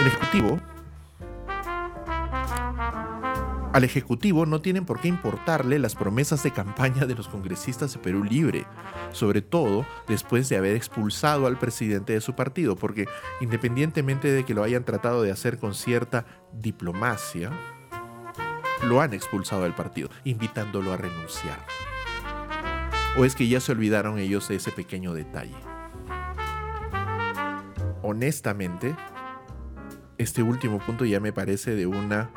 El Ejecutivo al Ejecutivo no tienen por qué importarle las promesas de campaña de los congresistas de Perú Libre, sobre todo después de haber expulsado al presidente de su partido, porque independientemente de que lo hayan tratado de hacer con cierta diplomacia, lo han expulsado del partido, invitándolo a renunciar. ¿O es que ya se olvidaron ellos de ese pequeño detalle? Honestamente, este último punto ya me parece de una...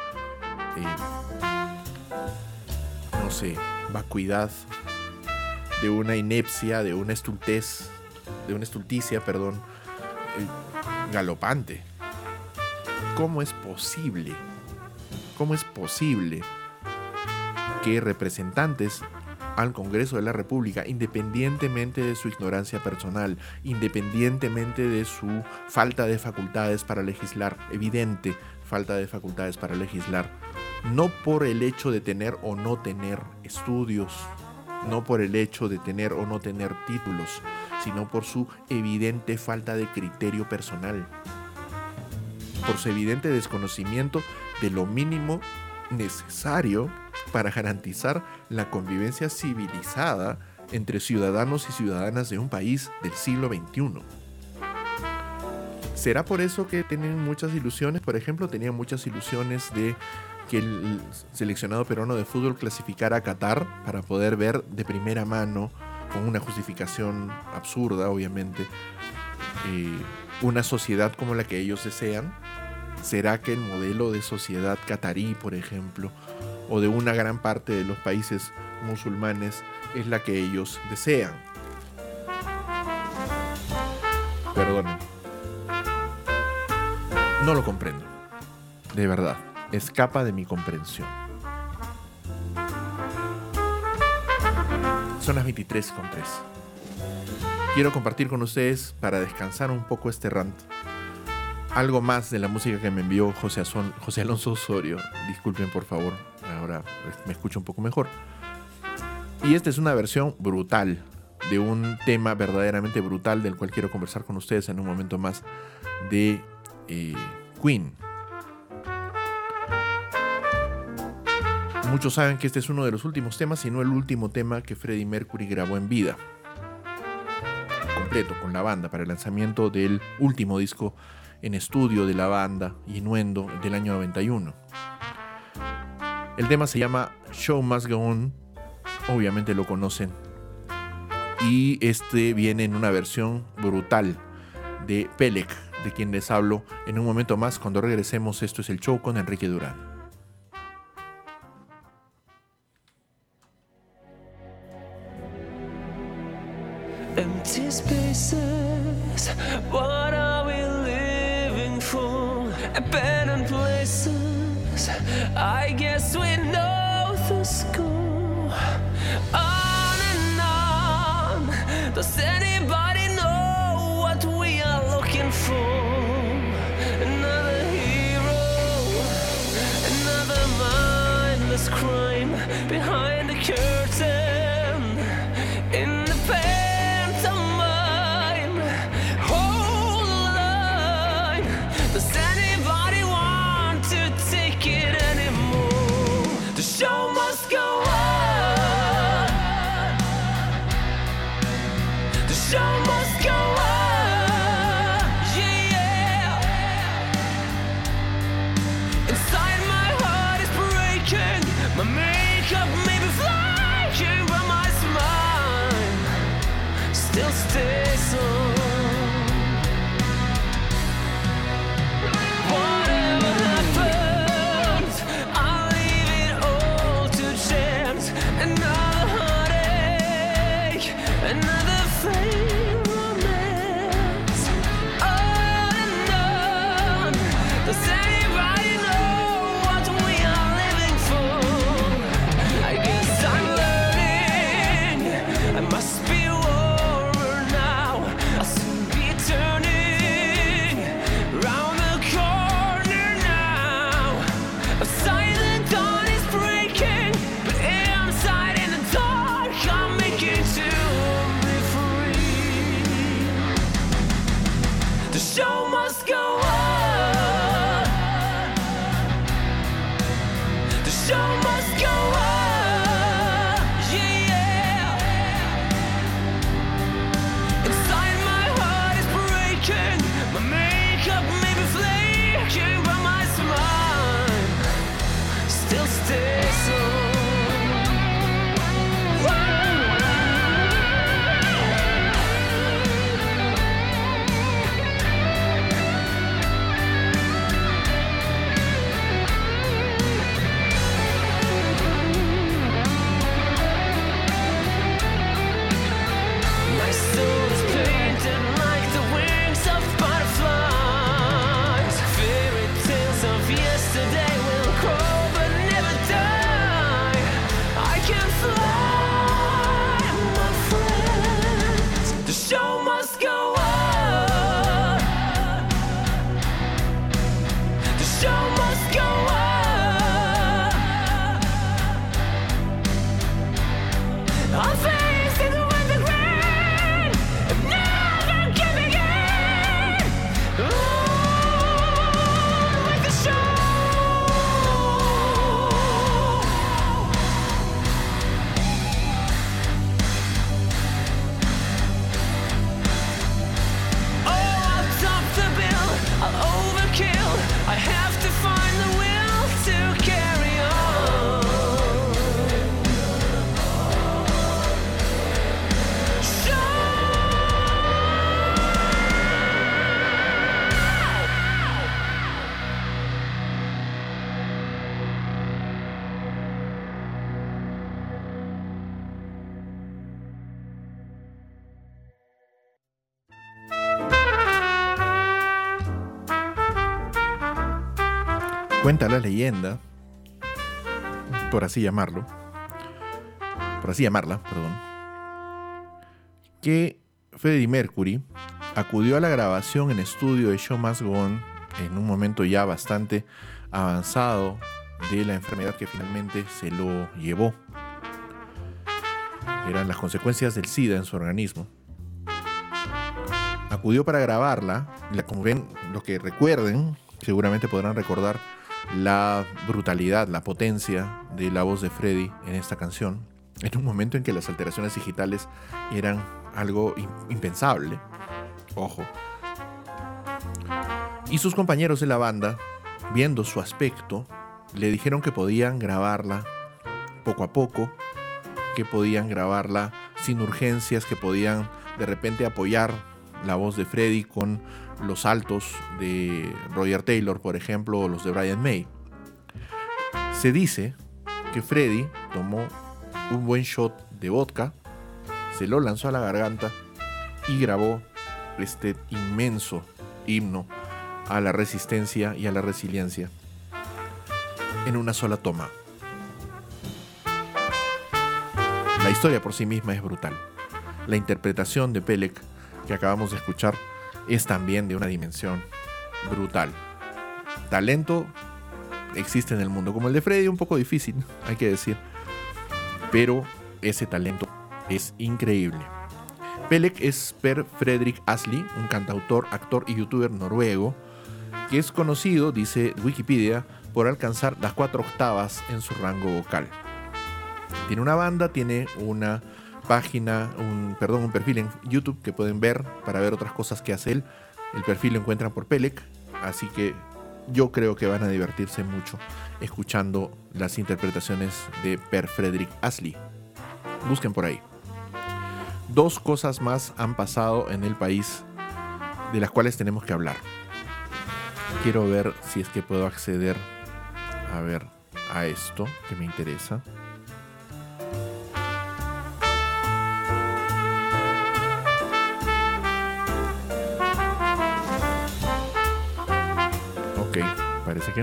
eh, vacuidad, de una inepcia, de una estultez, de una estulticia, perdón, eh, galopante. ¿Cómo es posible? ¿Cómo es posible que representantes al Congreso de la República, independientemente de su ignorancia personal, independientemente de su falta de facultades para legislar, evidente falta de facultades para legislar, no por el hecho de tener o no tener estudios, no por el hecho de tener o no tener títulos, sino por su evidente falta de criterio personal, por su evidente desconocimiento de lo mínimo necesario para garantizar la convivencia civilizada entre ciudadanos y ciudadanas de un país del siglo XXI. ¿Será por eso que tienen muchas ilusiones? Por ejemplo, tenían muchas ilusiones de que el seleccionado peruano de fútbol clasificara a Qatar para poder ver de primera mano, con una justificación absurda, obviamente, eh, una sociedad como la que ellos desean. ¿Será que el modelo de sociedad catarí, por ejemplo, o de una gran parte de los países musulmanes es la que ellos desean? Perdonen. No lo comprendo. De verdad. Escapa de mi comprensión. Son las 23 con 3. Quiero compartir con ustedes, para descansar un poco este rant, algo más de la música que me envió José, José Alonso Osorio. Disculpen por favor, ahora me escucho un poco mejor. Y esta es una versión brutal de un tema verdaderamente brutal del cual quiero conversar con ustedes en un momento más de eh, Queen. Muchos saben que este es uno de los últimos temas, si no el último tema que Freddie Mercury grabó en vida. Completo, con la banda, para el lanzamiento del último disco en estudio de la banda, Innuendo, del año 91. El tema se llama Show Must Go On. Obviamente lo conocen y este viene en una versión brutal de Pelec, de quien les hablo en un momento más cuando regresemos. Esto es el show con Enrique Durán. Empty spaces, what are we living for? Abandoned places, I guess we know the score. On and on, does anybody Cuenta la leyenda, por así llamarlo, por así llamarla, perdón, que Freddie Mercury acudió a la grabación en estudio de Show Must Go en un momento ya bastante avanzado de la enfermedad que finalmente se lo llevó. Eran las consecuencias del SIDA en su organismo. Acudió para grabarla, la, como ven, los que recuerden, seguramente podrán recordar la brutalidad, la potencia de la voz de Freddy en esta canción, en un momento en que las alteraciones digitales eran algo im- impensable. Ojo. Y sus compañeros de la banda, viendo su aspecto, le dijeron que podían grabarla poco a poco, que podían grabarla sin urgencias que podían de repente apoyar la voz de Freddy con los altos de Roger Taylor, por ejemplo, o los de Brian May. Se dice que Freddy tomó un buen shot de vodka, se lo lanzó a la garganta y grabó este inmenso himno a la resistencia y a la resiliencia en una sola toma. La historia por sí misma es brutal. La interpretación de Pelec que acabamos de escuchar es también de una dimensión brutal. Talento existe en el mundo, como el de Freddy, un poco difícil, hay que decir. Pero ese talento es increíble. Pelec es Per Fredrik Asli, un cantautor, actor y youtuber noruego, que es conocido, dice Wikipedia, por alcanzar las cuatro octavas en su rango vocal. Tiene una banda, tiene una página, un, perdón, un perfil en YouTube que pueden ver para ver otras cosas que hace él. El perfil lo encuentran por Pelec, así que yo creo que van a divertirse mucho escuchando las interpretaciones de Per Fredrik Asli. Busquen por ahí. Dos cosas más han pasado en el país de las cuales tenemos que hablar. Quiero ver si es que puedo acceder a ver a esto que me interesa.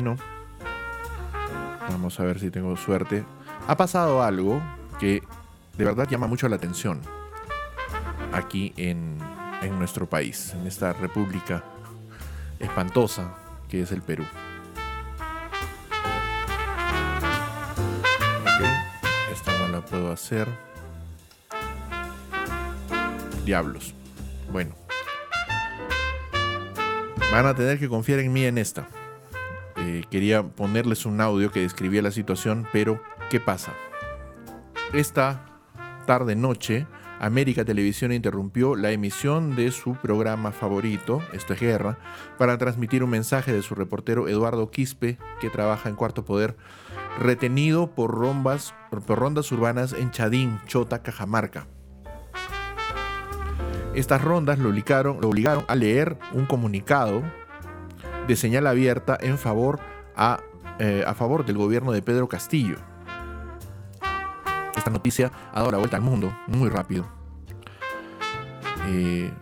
No. Vamos a ver si tengo suerte. Ha pasado algo que de verdad llama mucho la atención aquí en, en nuestro país, en esta república espantosa que es el Perú. Esta no la puedo hacer. Diablos. Bueno. Van a tener que confiar en mí en esta. Eh, quería ponerles un audio que describía la situación, pero ¿qué pasa? Esta tarde noche, América Televisión interrumpió la emisión de su programa favorito, Esto es Guerra, para transmitir un mensaje de su reportero Eduardo Quispe, que trabaja en Cuarto Poder, retenido por, por rondas urbanas en Chadín, Chota, Cajamarca. Estas rondas lo lo obligaron a leer un comunicado de señal abierta en favor a, eh, a favor del gobierno de Pedro Castillo. Esta noticia ha dado la vuelta al mundo muy rápido. Eh,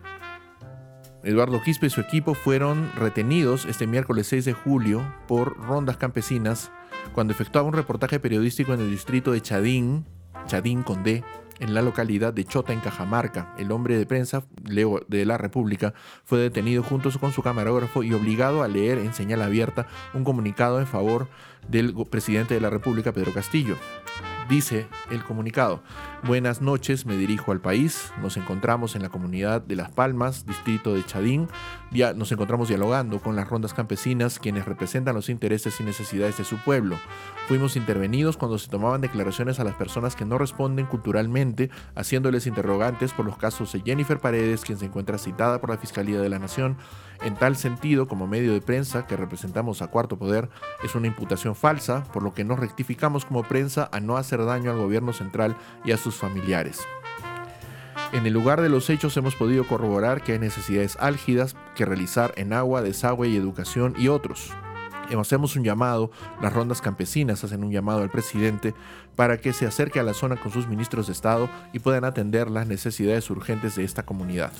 Eduardo Quispe y su equipo fueron retenidos este miércoles 6 de julio por rondas campesinas cuando efectuaba un reportaje periodístico en el distrito de Chadín, Chadín con D, en la localidad de Chota, en Cajamarca. El hombre de prensa Leo de la República fue detenido junto con su camarógrafo y obligado a leer en señal abierta un comunicado en favor del presidente de la República, Pedro Castillo. Dice el comunicado, buenas noches, me dirijo al país, nos encontramos en la comunidad de Las Palmas, distrito de Chadín, Dia- nos encontramos dialogando con las rondas campesinas quienes representan los intereses y necesidades de su pueblo. Fuimos intervenidos cuando se tomaban declaraciones a las personas que no responden culturalmente, haciéndoles interrogantes por los casos de Jennifer Paredes, quien se encuentra citada por la Fiscalía de la Nación. En tal sentido, como medio de prensa que representamos a Cuarto Poder, es una imputación falsa, por lo que nos rectificamos como prensa a no hacer daño al gobierno central y a sus familiares. En el lugar de los hechos hemos podido corroborar que hay necesidades álgidas que realizar en agua, desagüe y educación y otros. Hacemos un llamado, las rondas campesinas hacen un llamado al presidente para que se acerque a la zona con sus ministros de Estado y puedan atender las necesidades urgentes de esta comunidad.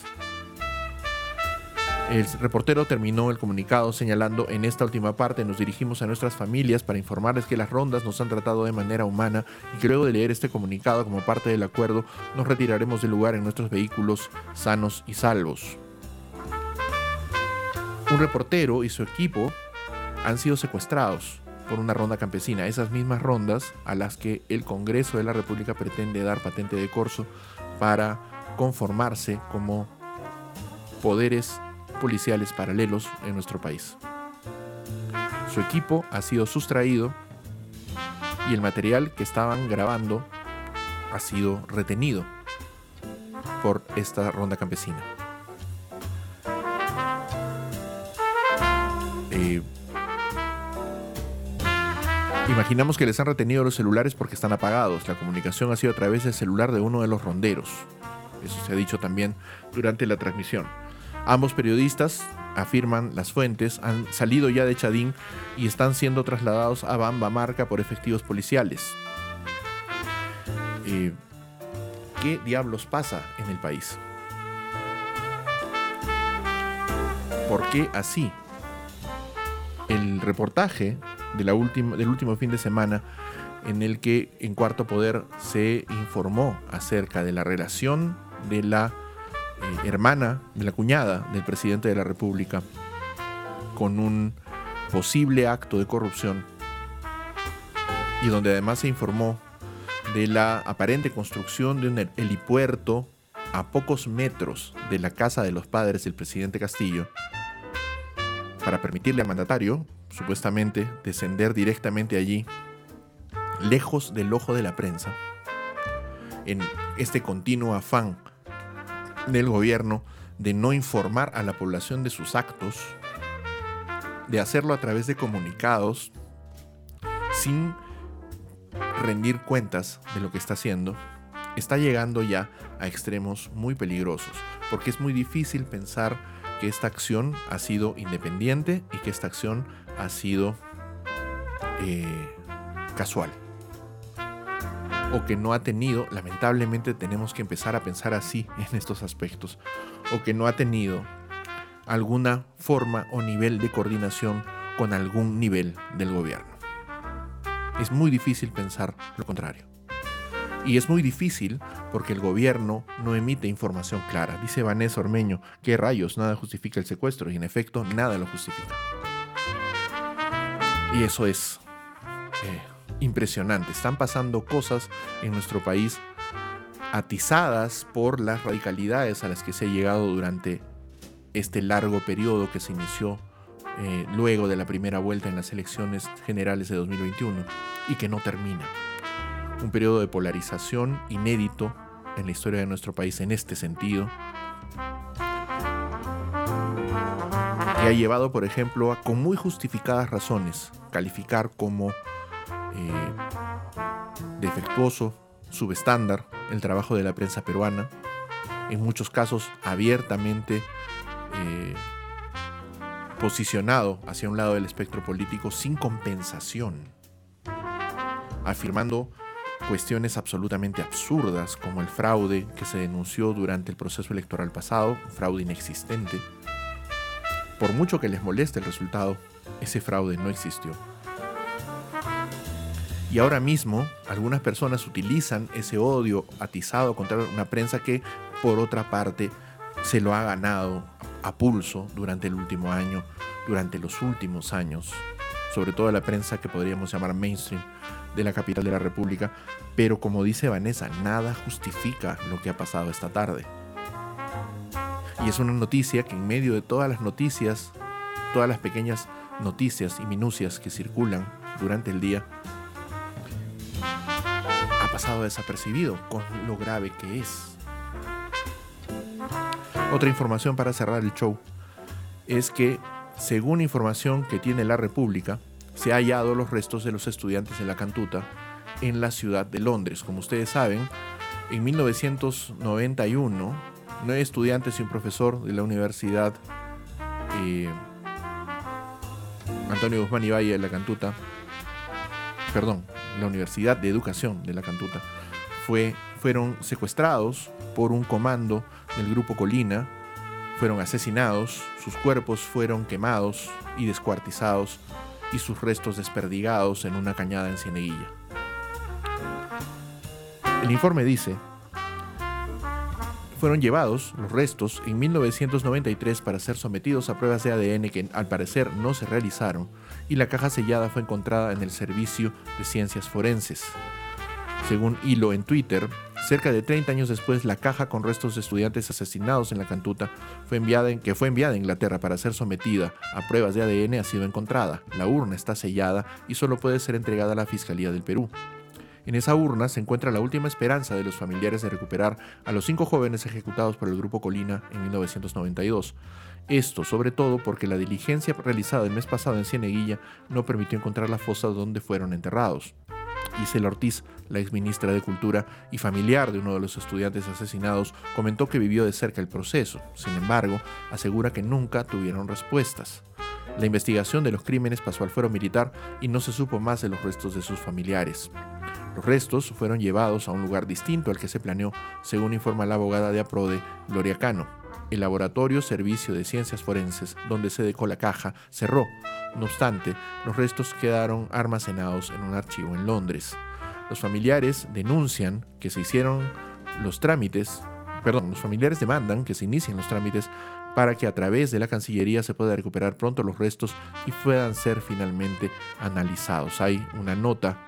El reportero terminó el comunicado señalando en esta última parte nos dirigimos a nuestras familias para informarles que las rondas nos han tratado de manera humana y que luego de leer este comunicado como parte del acuerdo nos retiraremos del lugar en nuestros vehículos sanos y salvos. Un reportero y su equipo han sido secuestrados por una ronda campesina, esas mismas rondas a las que el Congreso de la República pretende dar patente de corso para conformarse como poderes policiales paralelos en nuestro país. Su equipo ha sido sustraído y el material que estaban grabando ha sido retenido por esta ronda campesina. Eh, Imaginamos que les han retenido los celulares porque están apagados. La comunicación ha sido a través del celular de uno de los ronderos. Eso se ha dicho también durante la transmisión. Ambos periodistas, afirman las fuentes, han salido ya de Chadín y están siendo trasladados a Bamba Marca por efectivos policiales. Eh, ¿Qué diablos pasa en el país? ¿Por qué así? El reportaje de la del último fin de semana en el que en Cuarto Poder se informó acerca de la relación de la eh, hermana, de la cuñada del presidente de la República con un posible acto de corrupción y donde además se informó de la aparente construcción de un helipuerto a pocos metros de la casa de los padres del presidente Castillo para permitirle al mandatario, supuestamente, descender directamente allí, lejos del ojo de la prensa, en este continuo afán del gobierno de no informar a la población de sus actos, de hacerlo a través de comunicados, sin rendir cuentas de lo que está haciendo, está llegando ya a extremos muy peligrosos, porque es muy difícil pensar que esta acción ha sido independiente y que esta acción ha sido eh, casual. O que no ha tenido, lamentablemente tenemos que empezar a pensar así en estos aspectos, o que no ha tenido alguna forma o nivel de coordinación con algún nivel del gobierno. Es muy difícil pensar lo contrario. Y es muy difícil porque el gobierno no emite información clara. Dice Vanessa Ormeño, ¿qué rayos? Nada justifica el secuestro. Y en efecto, nada lo justifica. Y eso es eh, impresionante. Están pasando cosas en nuestro país atizadas por las radicalidades a las que se ha llegado durante este largo periodo que se inició eh, luego de la primera vuelta en las elecciones generales de 2021 y que no termina. Un periodo de polarización inédito en la historia de nuestro país en este sentido, que ha llevado, por ejemplo, a, con muy justificadas razones, calificar como eh, defectuoso, subestándar, el trabajo de la prensa peruana, en muchos casos abiertamente eh, posicionado hacia un lado del espectro político sin compensación, afirmando cuestiones absolutamente absurdas como el fraude que se denunció durante el proceso electoral pasado, fraude inexistente. Por mucho que les moleste el resultado, ese fraude no existió. Y ahora mismo algunas personas utilizan ese odio atizado contra una prensa que, por otra parte, se lo ha ganado a pulso durante el último año, durante los últimos años, sobre todo la prensa que podríamos llamar mainstream de la capital de la República, pero como dice Vanessa, nada justifica lo que ha pasado esta tarde. Y es una noticia que en medio de todas las noticias, todas las pequeñas noticias y minucias que circulan durante el día, pasado desapercibido con lo grave que es. Otra información para cerrar el show es que, según información que tiene la República, se han hallado los restos de los estudiantes de la Cantuta en la ciudad de Londres. Como ustedes saben, en 1991, nueve estudiantes y un profesor de la Universidad eh, Antonio Guzmán y Valle de la Cantuta, perdón, la Universidad de Educación de la Cantuta, fue, fueron secuestrados por un comando del grupo Colina, fueron asesinados, sus cuerpos fueron quemados y descuartizados y sus restos desperdigados en una cañada en Cieneguilla. El informe dice, fueron llevados los restos en 1993 para ser sometidos a pruebas de ADN que al parecer no se realizaron y la caja sellada fue encontrada en el Servicio de Ciencias Forenses. Según Hilo en Twitter, cerca de 30 años después, la caja con restos de estudiantes asesinados en la cantuta fue enviada en, que fue enviada a Inglaterra para ser sometida a pruebas de ADN ha sido encontrada. La urna está sellada y solo puede ser entregada a la Fiscalía del Perú. En esa urna se encuentra la última esperanza de los familiares de recuperar a los cinco jóvenes ejecutados por el Grupo Colina en 1992. Esto sobre todo porque la diligencia realizada el mes pasado en Cieneguilla no permitió encontrar la fosa donde fueron enterrados. Gisela Ortiz, la exministra de Cultura y familiar de uno de los estudiantes asesinados, comentó que vivió de cerca el proceso. Sin embargo, asegura que nunca tuvieron respuestas. La investigación de los crímenes pasó al fuero militar y no se supo más de los restos de sus familiares. Los restos fueron llevados a un lugar distinto al que se planeó, según informa la abogada de APRODE, Gloria Cano. El laboratorio Servicio de Ciencias Forenses, donde se decó la caja, cerró. No obstante, los restos quedaron almacenados en un archivo en Londres. Los familiares denuncian que se hicieron los trámites, perdón, los familiares demandan que se inicien los trámites para que a través de la Cancillería se pueda recuperar pronto los restos y puedan ser finalmente analizados. Hay una nota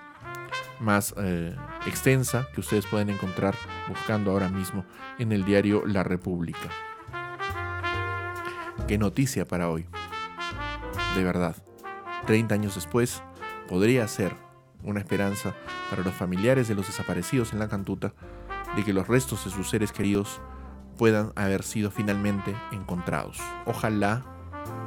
más eh, extensa que ustedes pueden encontrar buscando ahora mismo en el diario La República. Qué noticia para hoy. De verdad. 30 años después, podría ser una esperanza para los familiares de los desaparecidos en la cantuta de que los restos de sus seres queridos puedan haber sido finalmente encontrados. Ojalá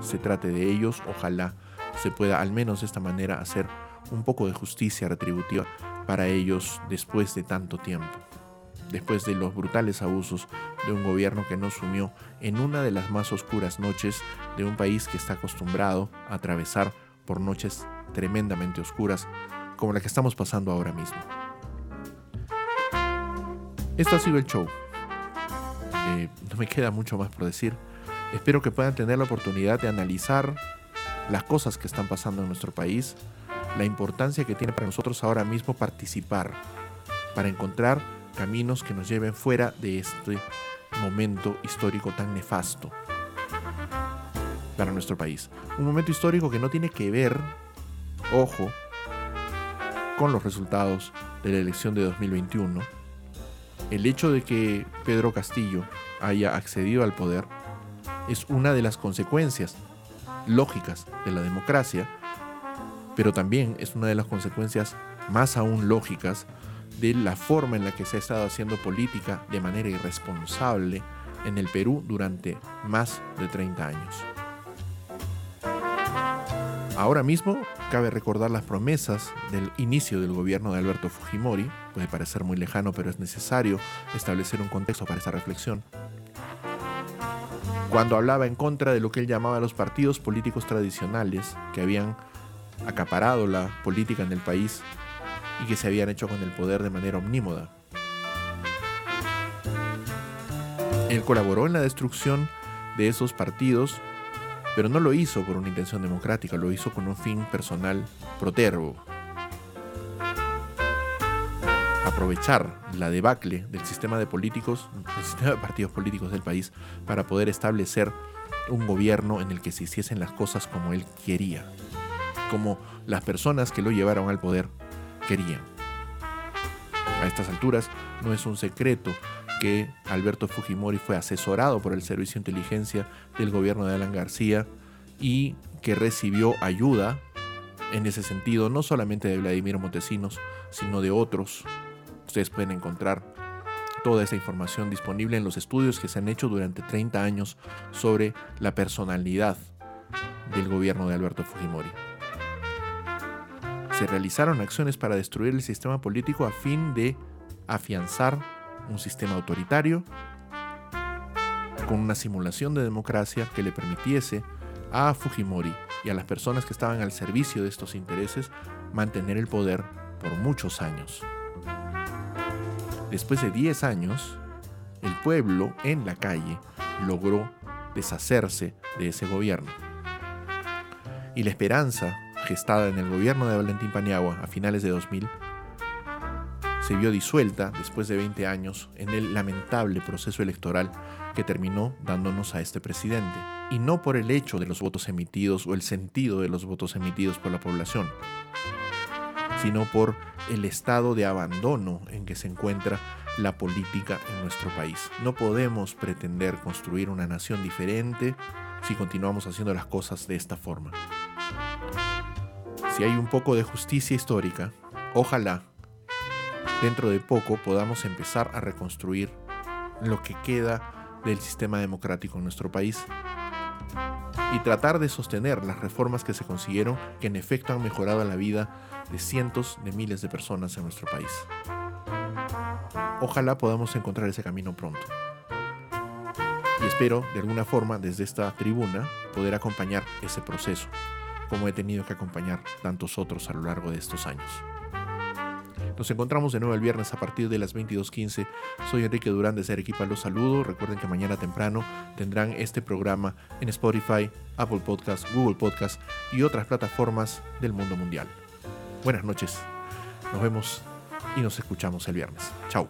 se trate de ellos, ojalá se pueda al menos de esta manera hacer un poco de justicia retributiva para ellos después de tanto tiempo, después de los brutales abusos de un gobierno que nos sumió en una de las más oscuras noches de un país que está acostumbrado a atravesar por noches tremendamente oscuras como la que estamos pasando ahora mismo. Esto ha sido el show. Eh, no me queda mucho más por decir. Espero que puedan tener la oportunidad de analizar las cosas que están pasando en nuestro país, la importancia que tiene para nosotros ahora mismo participar, para encontrar caminos que nos lleven fuera de este momento histórico tan nefasto para nuestro país. Un momento histórico que no tiene que ver, ojo, con los resultados de la elección de 2021. El hecho de que Pedro Castillo haya accedido al poder es una de las consecuencias lógicas de la democracia, pero también es una de las consecuencias más aún lógicas de la forma en la que se ha estado haciendo política de manera irresponsable en el Perú durante más de 30 años. Ahora mismo cabe recordar las promesas del inicio del gobierno de Alberto Fujimori, puede parecer muy lejano pero es necesario establecer un contexto para esa reflexión, cuando hablaba en contra de lo que él llamaba los partidos políticos tradicionales que habían acaparado la política en el país y que se habían hecho con el poder de manera omnímoda. Él colaboró en la destrucción de esos partidos, pero no lo hizo por una intención democrática, lo hizo con un fin personal protervo. Aprovechar la debacle del sistema de políticos, del sistema de partidos políticos del país, para poder establecer un gobierno en el que se hiciesen las cosas como él quería, como las personas que lo llevaron al poder querían. A estas alturas no es un secreto que Alberto Fujimori fue asesorado por el Servicio de Inteligencia del gobierno de Alan García y que recibió ayuda en ese sentido, no solamente de Vladimir Montesinos, sino de otros. Ustedes pueden encontrar toda esa información disponible en los estudios que se han hecho durante 30 años sobre la personalidad del gobierno de Alberto Fujimori se realizaron acciones para destruir el sistema político a fin de afianzar un sistema autoritario con una simulación de democracia que le permitiese a Fujimori y a las personas que estaban al servicio de estos intereses mantener el poder por muchos años. Después de 10 años, el pueblo en la calle logró deshacerse de ese gobierno. Y la esperanza gestada en el gobierno de Valentín Paniagua a finales de 2000, se vio disuelta después de 20 años en el lamentable proceso electoral que terminó dándonos a este presidente, y no por el hecho de los votos emitidos o el sentido de los votos emitidos por la población, sino por el estado de abandono en que se encuentra la política en nuestro país. No podemos pretender construir una nación diferente si continuamos haciendo las cosas de esta forma si hay un poco de justicia histórica, ojalá dentro de poco podamos empezar a reconstruir lo que queda del sistema democrático en nuestro país y tratar de sostener las reformas que se consiguieron que en efecto han mejorado la vida de cientos de miles de personas en nuestro país. Ojalá podamos encontrar ese camino pronto. Y espero, de alguna forma, desde esta tribuna, poder acompañar ese proceso, como he tenido que acompañar tantos otros a lo largo de estos años. Nos encontramos de nuevo el viernes a partir de las 22.15. Soy Enrique Durán de Ser Equipa, los saludo. Recuerden que mañana temprano tendrán este programa en Spotify, Apple Podcast, Google Podcast y otras plataformas del mundo mundial. Buenas noches. Nos vemos y nos escuchamos el viernes. Chao.